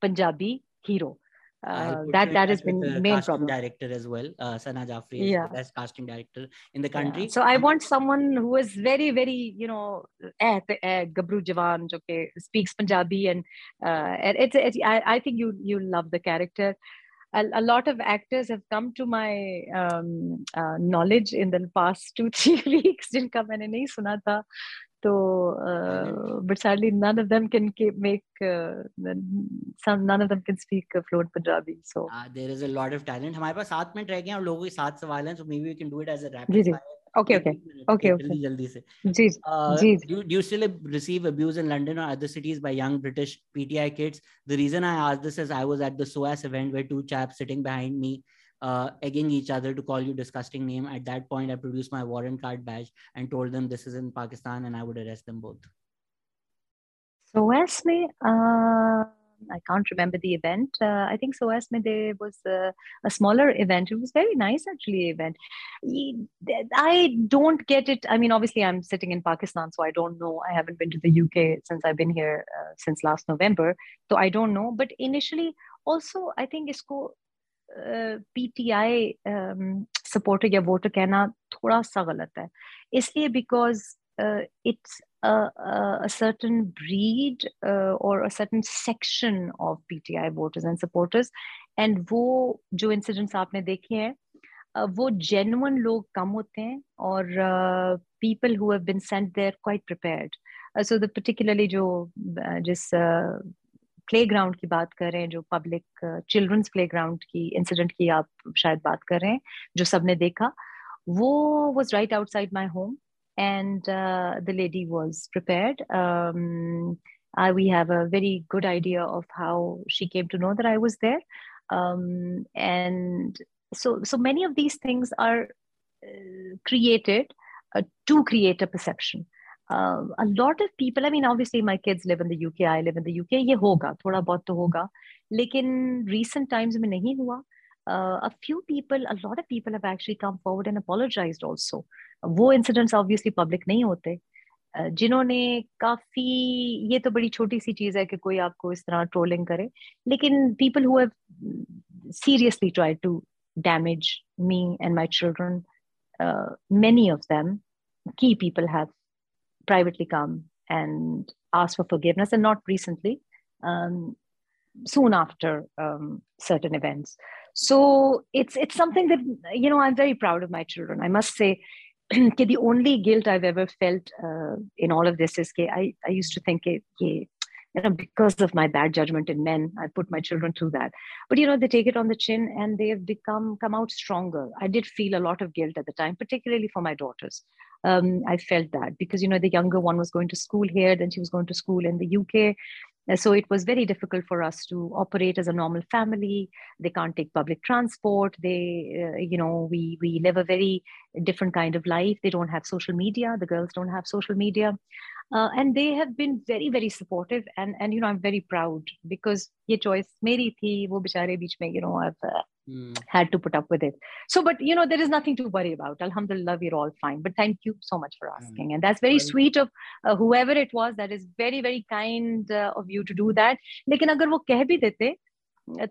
Punjabi hero. Uh, that that has been main problem. Director as well, uh, Sana Jafri is yeah. the best casting director in the country. Yeah. So I want someone who is very very you know eh, eh, Gabru Jawan, okay, speaks Punjabi and uh, it's, it's I, I think you you love the character a, a, lot of actors have come to my um, uh, knowledge in the past two three weeks जिनका मैंने नहीं सुना था so uh, but sadly none of them can make uh, some none of them can speak uh, fluent Punjabi so uh, there is a lot of talent हमारे पास सात minute रह गए हैं और लोगों के सात सवाल हैं so maybe we can do it as a rapid ji ji okay okay okay okay जल्दी से जी जी do, do you still receive abuse in London or other cities by young British PTI kids the reason I asked this is I was at the SOAS event where two chaps sitting behind me uh, egging each other to call you disgusting name at that point I produced my warrant card badge and told them this is in Pakistan and I would arrest them both SOAS में uh I can't remember the event. Uh, I think SOAS mein there was a, a, smaller event. It was very nice actually event. I don't get it. I mean, obviously I'm sitting in Pakistan, so I don't know. I haven't been to the UK since I've been here uh, since last November, so I don't know. But initially, also I think isko P T I supporter या voter कहना थोड़ा सा गलत है। इसलिए because it's certain breed और certain section of P T I voters and supporters and वो जो इंसिडेंट्स आपने देखे हैं Uh, वो जेनुअन लोग कम होते हैं और people who been sent there quite prepared so the particularly जो जिस प्लेग्राउंड की बात कर रहे हैं जो पब्लिक चिल्ड्रंस प्लेग्राउंड की इंसिडेंट की आप शायद बात कर रहे हैं जो सबने देखा वो was right outside my home and uh, the lady was prepared. Um, I, we have a very good idea of how she came to know that I was there, um, and so so many of these things are uh, created uh, to create a perception. Uh, a lot of people, I mean, obviously my kids live in the UK, I live in the UK, ये होगा, थोड़ा बहुत तो होगा, लेकिन recent times में नहीं हुआ. Uh, a few people, a lot of people have actually come forward and apologized also. वो इंसिडेंट्स ऑब्वियसली पब्लिक नहीं होते जिन्होंने काफी ये तो बड़ी छोटी सी चीज है कि कोई आपको इस तरह ट्रोलिंग करे लेकिन people who have seriously tried to damage me and my children uh, many of them key people have privately come and ask for forgiveness and not recently um, soon after um, certain events so it's it's something that you know i'm very proud of my children i must say the only guilt I've ever felt uh, in all of this is that I, I used to think it, you know, because of my bad judgment in men, I put my children through that. But you know, they take it on the chin and they have become come out stronger. I did feel a lot of guilt at the time, particularly for my daughters. Um, I felt that because you know the younger one was going to school here, then she was going to school in the UK, so it was very difficult for us to operate as a normal family. They can't take public transport. They, uh, you know, we we live a very different kind of life. They don't have social media. The girls don't have social media, uh, and they have been very very supportive and and you know i'm very proud because ye choice meri thi wo bechare beech mein you know i've uh, mm. had to put up with it. So but you know there is nothing to worry about. Alhamdulillah we're all fine. But thank you so much for hmm. asking. Mm. and that's very well, sweet of uh, whoever it was that is very very kind uh, of you to do that. Lekin agar wo keh bhi dete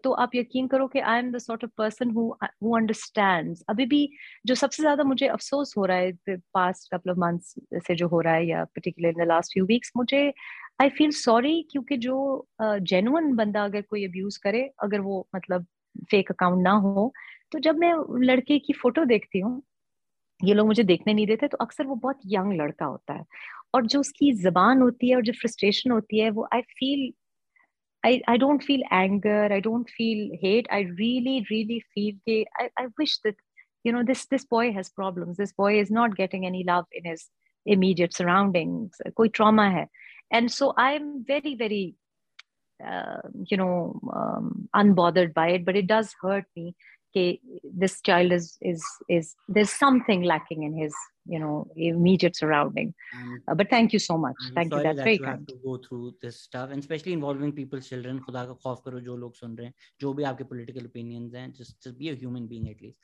तो आप यकीन करो कि I am the sort of person who understands अभी भी जो सबसे ज़्यादा मुझे अफसोस हो रहा है पास्ट कपल ऑफ़ मंथ्स से जो हो रहा है या particular in the last few weeks मुझे आई फील सॉरी क्योंकि जो जेनुअन uh, बंदा अगर कोई अब्यूज करे अगर वो मतलब फेक अकाउंट ना हो तो जब मैं लड़के की फ़ोटो देखती हूँ ये लोग मुझे देखने नहीं देते तो अक्सर वो बहुत यंग लड़का होता है। और जो उसकी जबान होती है और जो फ्रस्ट्रेशन होती है वो I feel I, I don't feel anger. I don't feel hate. I really, really feel I, I wish that you know this this boy has problems this boy is not getting any love in his immediate surroundings koi trauma hai and so i'm very very uh, you know um, unbothered by it but it does hurt me okay, this child is is is there's something lacking in his you know immediate surrounding uh, but thank you so much I'm thank you that's that very you kind have to go through this stuff and especially involving people's children खुदा का खौफ करो जो लोग सुन रहे हैं जो भी आपके political opinions हैं just just be a human being at least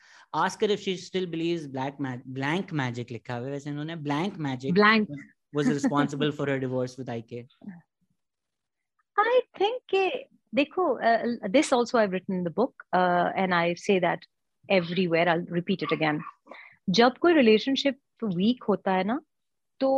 ask her if she still believes black mag blank magic लिखा हुआ है वैसे इन्होंने blank magic blank was responsible for her divorce with IK I think देखो this also I've written in the book uh, and I say that everywhere I'll repeat it again जब कोई relationship week होता है ना तो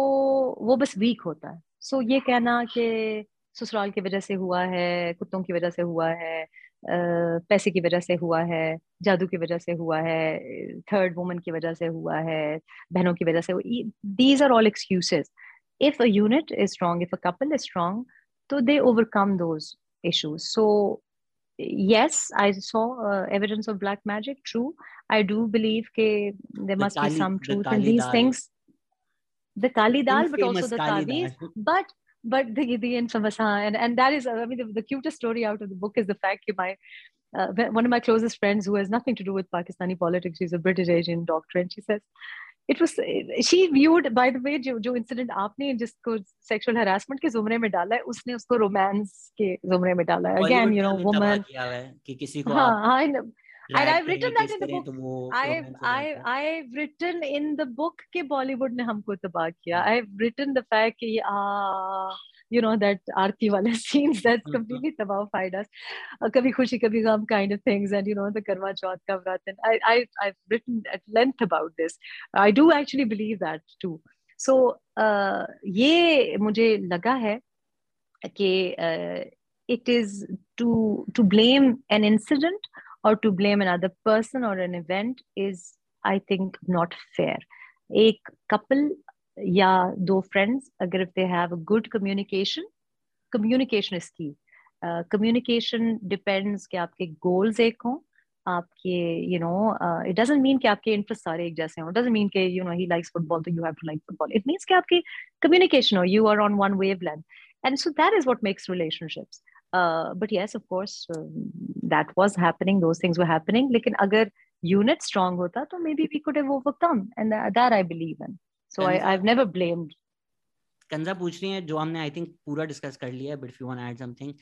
वो बस week होता है। सो so, ये कहना कि ससुराल की वजह से हुआ है कुत्तों की वजह से हुआ है पैसे की वजह से हुआ है जादू की वजह से हुआ है थर्ड वुमन की वजह से हुआ है बहनों की वजह से these are all excuses if a unit is strong if a couple is strong तो they overcome those issues So yes, I saw uh, evidence of black magic. True, I do believe that there the must Kali, be some truth in these dal. things. The Kali dal, but also the Taviz. But but the the infamous and and that is I mean the, the cutest story out of the book is the fact that my uh, one of my closest friends who has nothing to do with Pakistani politics, she's a British Asian doctor, and she says, it was she viewed by the way जो जो incident आपने जिसको sexual harassment के जुमरे में डाला है उसने उसको रोमांस के जुमरे में डाला है अगेन यू नो वुमन कि किसी को हाँ हाँ and I've written that in the book. I've I I've written in the book कि बॉलीवुड ने हमको तबाह किया. I've written द fact कि ah you know that arti wale scenes that's mm-hmm. completely tabafied us. Uh, kabhi khushi kabhi gham kind of things and you know the karva chauth ka vrat. And I, I i've written at length about this. I do actually believe that too. So uh, ye mujhe laga hai uh it is to to blame an incident or to blame another person or an event is i think not fair. A couple या दो friends अगर if they have good communication communication is की communication depends कि आपके goals एक हों आपके you know it doesn't mean कि आपके इंटरेस्ट सारे एक जैसे हों डजंट मीन कि you know he likes football तो you have to like football it means कि आपकी कम्युनिकेशन हो you are on one wavelength and so that is what makes relationships but yes of course that was happening those things were happening लेकिन अगर unit strong होता तो may be we could have overcome and that I believe in so I, I've never blamed कंजा पूछ रही है जो हमने I think पूरा डिस्कस कर लिया है but if you want add something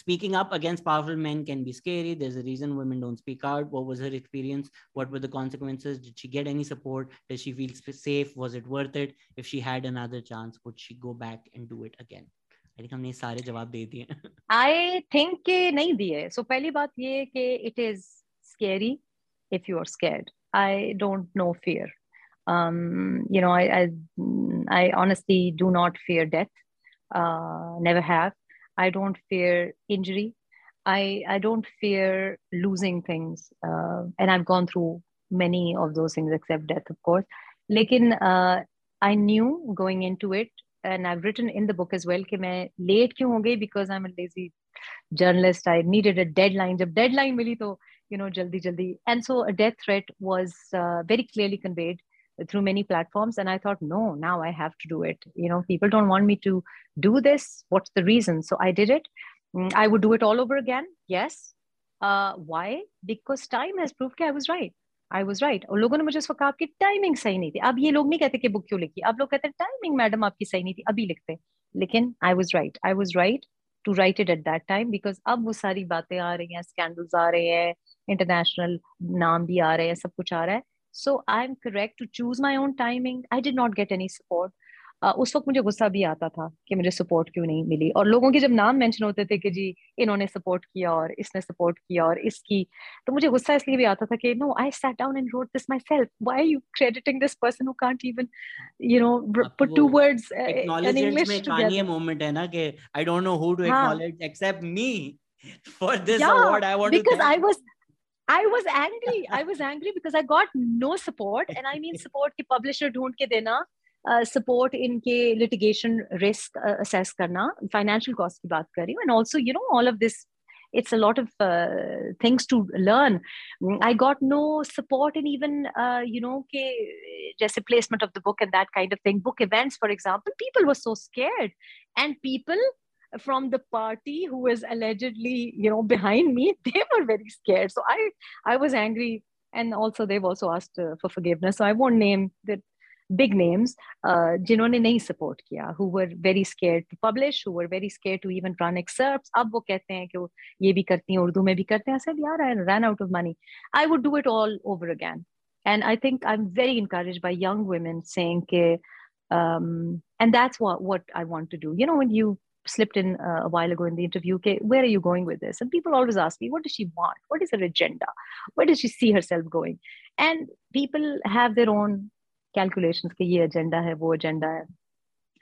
speaking up against powerful main can be scary there is a reason women don't speak out what was her experience what were the consequences did she get any support did she feel safe was it worth it if she had another chance would she go back and do it again I think हमने सारे जवाब दे दिए I think के नहीं दिए सो so, पहली बात ये कि it is scary if you are scared I don't no fear um, you know, I, I, I, honestly do not fear death. Uh, never have. I don't fear injury. I, I don't fear losing things. Uh, and I've gone through many of those things except death, of course. Lekin, uh, I knew going into it, and I've written in the book as well कि मैं late क्यों हो गई because I'm a lazy journalist. I needed a deadline. जब deadline मिली तो you know jaldi jaldi. And so a death threat was uh, very clearly conveyed through many platforms and i thought no now i have to do it you know people don't want me to do this what's the reason so i did it mm, i would do it all over again yes uh, why because time has proved that i was right I was right और लोगों ने मुझे उस वक्त आपकी timing सही नहीं थी अब ये लोग नहीं कहते कि बुक क्यों लिखी अब लोग कहते हैं टाइमिंग मैडम आपकी सही नहीं थी अभी लिखते लेकिन I was right I was right to right it at that time because अब वो सारी बातें आ रही हैं स्कैंडल्स आ रहे हैं इंटरनेशनल नाम भी आ रहे हैं सब कुछ आ रहा है so i'm correct to choose my own timing i did not get any support uh, उस वक्त मुझे गुस्सा भी आता था कि मुझे सपोर्ट क्यों नहीं मिली और लोगों के जब नाम मेंशन होते थे कि जी इन्होंने सपोर्ट किया और इसने सपोर्ट किया और इसकी तो मुझे गुस्सा इसलिए भी आता था कि no I sat down and wrote this my self why are you crediting this person who can't even you know put two words in English में कानी मोमेंट है ना कि I don't know who to acknowledge except me for this award I want to because I was I was I was angry. I was angry because I got no support. And I mean support ki publisher dhoond ke dena, uh, support in ke litigation risk uh, assess karna, financial cost ki baat kar And also, you know, all of this it's a lot of uh, things to learn mm, i got no support in even uh, you know just placement of the book and that kind of thing book events for example people were so scared and people from the party who was allegedly you know behind me they were very scared so i i was angry and also they've also asked uh, for forgiveness so i won't name the big names uh, जिन्होंने नहीं support किया who were very scared to publish who were very scared to even run excerpts अब वो कहते हैं कि ये भी करती हैं उर्दू में भी करते हैं I said यार I ran out of money I would do it all over again and I think I'm very encouraged by young women saying ke, um, and that's what what I want to do you know when you slipped in uh, a while ago in the interview, okay, where are you going with this? And people always ask me, what does she want? What is her agenda? Where does she see herself going? And people have their own calculations, okay, ye agenda hai, wo agenda hai.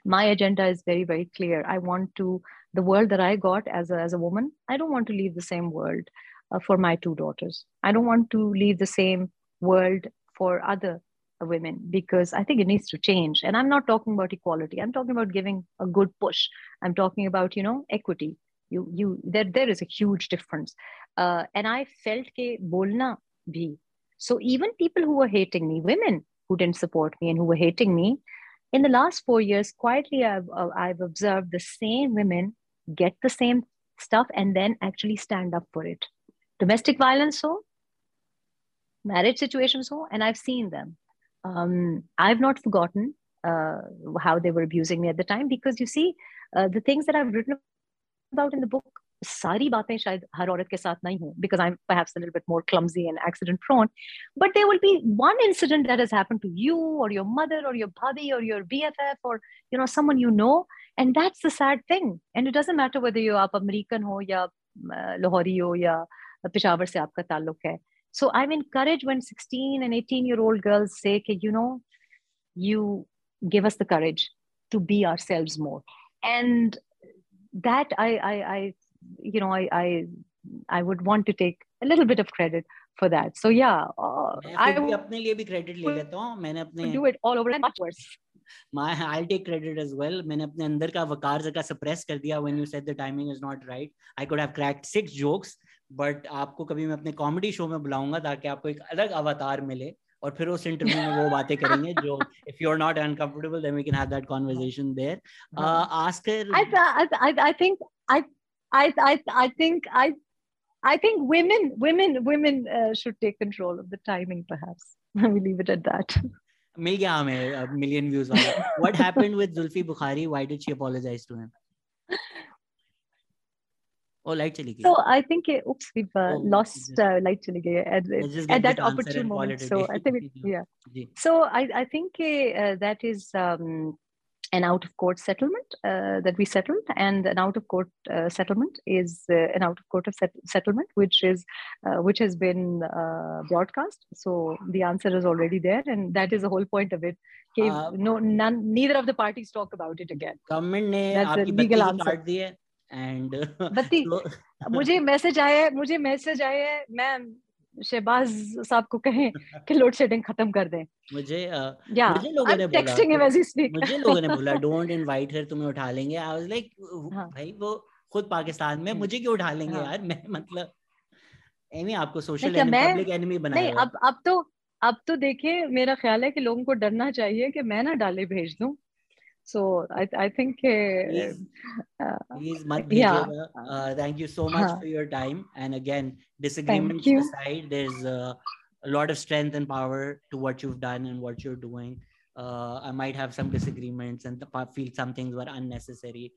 My agenda is very, very clear. I want to, the world that I got as a, as a woman, I don't want to leave the same world uh, for my two daughters. I don't want to leave the same world for other women because i think it needs to change and i'm not talking about equality i'm talking about giving a good push i'm talking about you know equity you you there there is a huge difference uh, and i felt ke bolna bhi so even people who were hating me women who didn't support me and who were hating me. In the last four years, quietly, I've, uh, I've observed the same women get the same stuff and then actually stand up for it. Domestic violence, so marriage situations, so, and I've seen them Um, I've not forgotten uh, how they were abusing me at the time because you see, uh, the things that I've written about in the book सारी बातें शायद हर औरत के साथ नहीं हो because I'm perhaps a little bit more clumsy and accident prone. But there will be one incident that has happened to you or your mother or your buddy or your BFF or you know someone you know, and that's the sad thing. And it doesn't matter whether you're आप American हो या लाहौरी हो या पेशावर से आपका ताल्लुक है. So I'm encouraged when 16 and 18 year old girls say, okay, you know, you give us the courage to be ourselves more. And that I, I, I you know, I, I, I would want to take a little bit of credit for that. So yeah, uh, I अपने लिए भी credit ले लेता हूँ. मैंने अपने do it all over and much worse. My, I'll take credit as well. मैंने अपने अंदर का वकार जगह suppress कर दिया when you said the timing is not right. I could have cracked six jokes, but आपको कभी मैं अपने कॉमेडी शो में बुलाऊँगा ताकि आपको एक अलग अवतार मिले और फिर उस इंटरव्यू में वो बातें करेंगे जो if you are not uncomfortable then we can have that conversation there Oscar I I think I I I think I I think women women women should take control of the timing perhaps timing. Perhaps. We we'll leave it मिल गया हमें million views what happened with Zulfi Bukhari why did she apologize to him Oh, light chali So I think, uh, oops, we've uh, oh, lost uh, light chali at, at that opportune moment. So I think, yeah. So I, I think uh, that is um, an out of court settlement uh, that we settled and an out of court uh, settlement is uh, an out of court of set- settlement which is uh, which has been uh, broadcast. So the answer is already there and that is the whole point of it. Okay, no none neither of the parties talk about it again. government ne That's a legal answer and बत्ती मुझे message आया है मुझे message आया है मैं शहबाज साहब को कहें कि लोड शेडिंग खत्म कर दें। मुझे या मुझे लोगों ने टेक्स्टिंग एज ही स्पीक मुझे लोगों ने बोला डोंट इनवाइट हर तुम्हें उठा लेंगे। आई वाज लाइक भाई वो खुद पाकिस्तान में मुझे क्यों उठा लेंगे यार? मैं मतलब एमी आपको सोशल पब्लिक एनिमी बनाया नहीं अब अब तो अब तो देखिए मेरा ख्याल है कि लोगों को डरना चाहिए कि मैं ना डाले भेज दूँ। So I, I think uh, please, uh, please yeah. Uh, thank you so much for your time. And again, disagreements aside, there's a lot of strength and power to what you've done and what you're doing. Uh, I might have some disagreements and feel some things were unnecessary,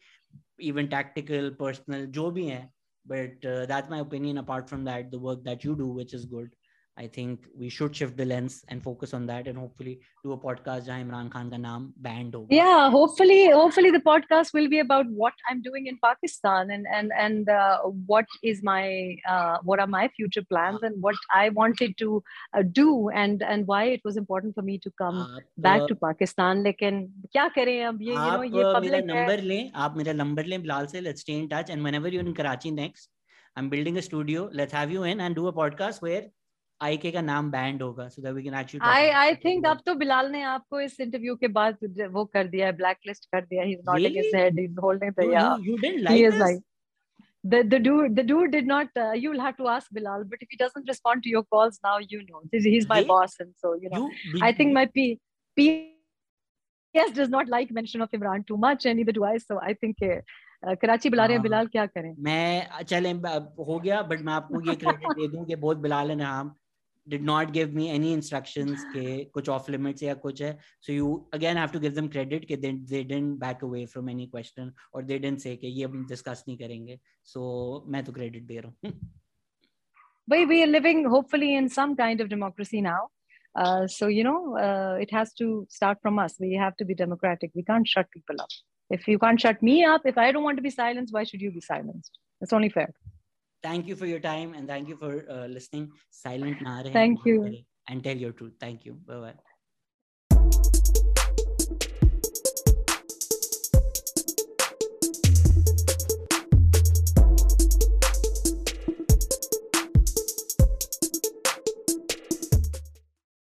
even tactical, personal, jo bhi hai. But uh, that's my opinion. Apart from that, the work that you do, which is good. I think we should shift the lens and focus on that and hopefully do a podcast जहाँ Imran Khan का नाम banned होगा. Yeah, hopefully, hopefully the podcast will be about what I'm doing in Pakistan and and and uh, what is my uh, what are my future plans and what I wanted to uh, do and and why it was important for me to come आप, back to Pakistan. लेकिन क्या करें अब ये you know ये public मेरा number लें आप मेरा नंबर लें बिलाल से let's stay in touch and whenever you're in Karachi next I'm building a studio. Let's have you in and do a podcast where आईके का नाम बैंड होगा so that we can actually I I think अब तो बिलाल ने आपको इस interview के बाद वो कर दिया है ब्लैक लिस्ट कर दिया he is not in his head he is holding the या you didn't like this the the dude the dude did not uh, you will have to ask bilal but if he doesn't respond to your calls now you know he's, my boss and so you know you, i think my p p ps does not like mention of imran too much and neither do i so i think uh, Karachi बुला रहे हैं बिलाल क्या करें मैं चले हो गया but मैं आपको ये क्रेडिट दे दूँ कि बहुत बिलाल ने हम did not give me any instructions ke kuch off limits ya kuch hai. So you again have to give them credit ke they, they didn't back away from any question or they didn't say ke ye hum discuss nahi karenge. So main to credit de raha hu. But we are living hopefully in some kind of democracy now. Uh, so you know uh, it has to start from us. We have to be democratic. We can't shut people up. If you can't shut me up if i don't want to be silenced why should you be silenced? It's only fair thank you for your time and thank you for uh, listening. Silent thank you. and tell your truth. Thank you. Bye bye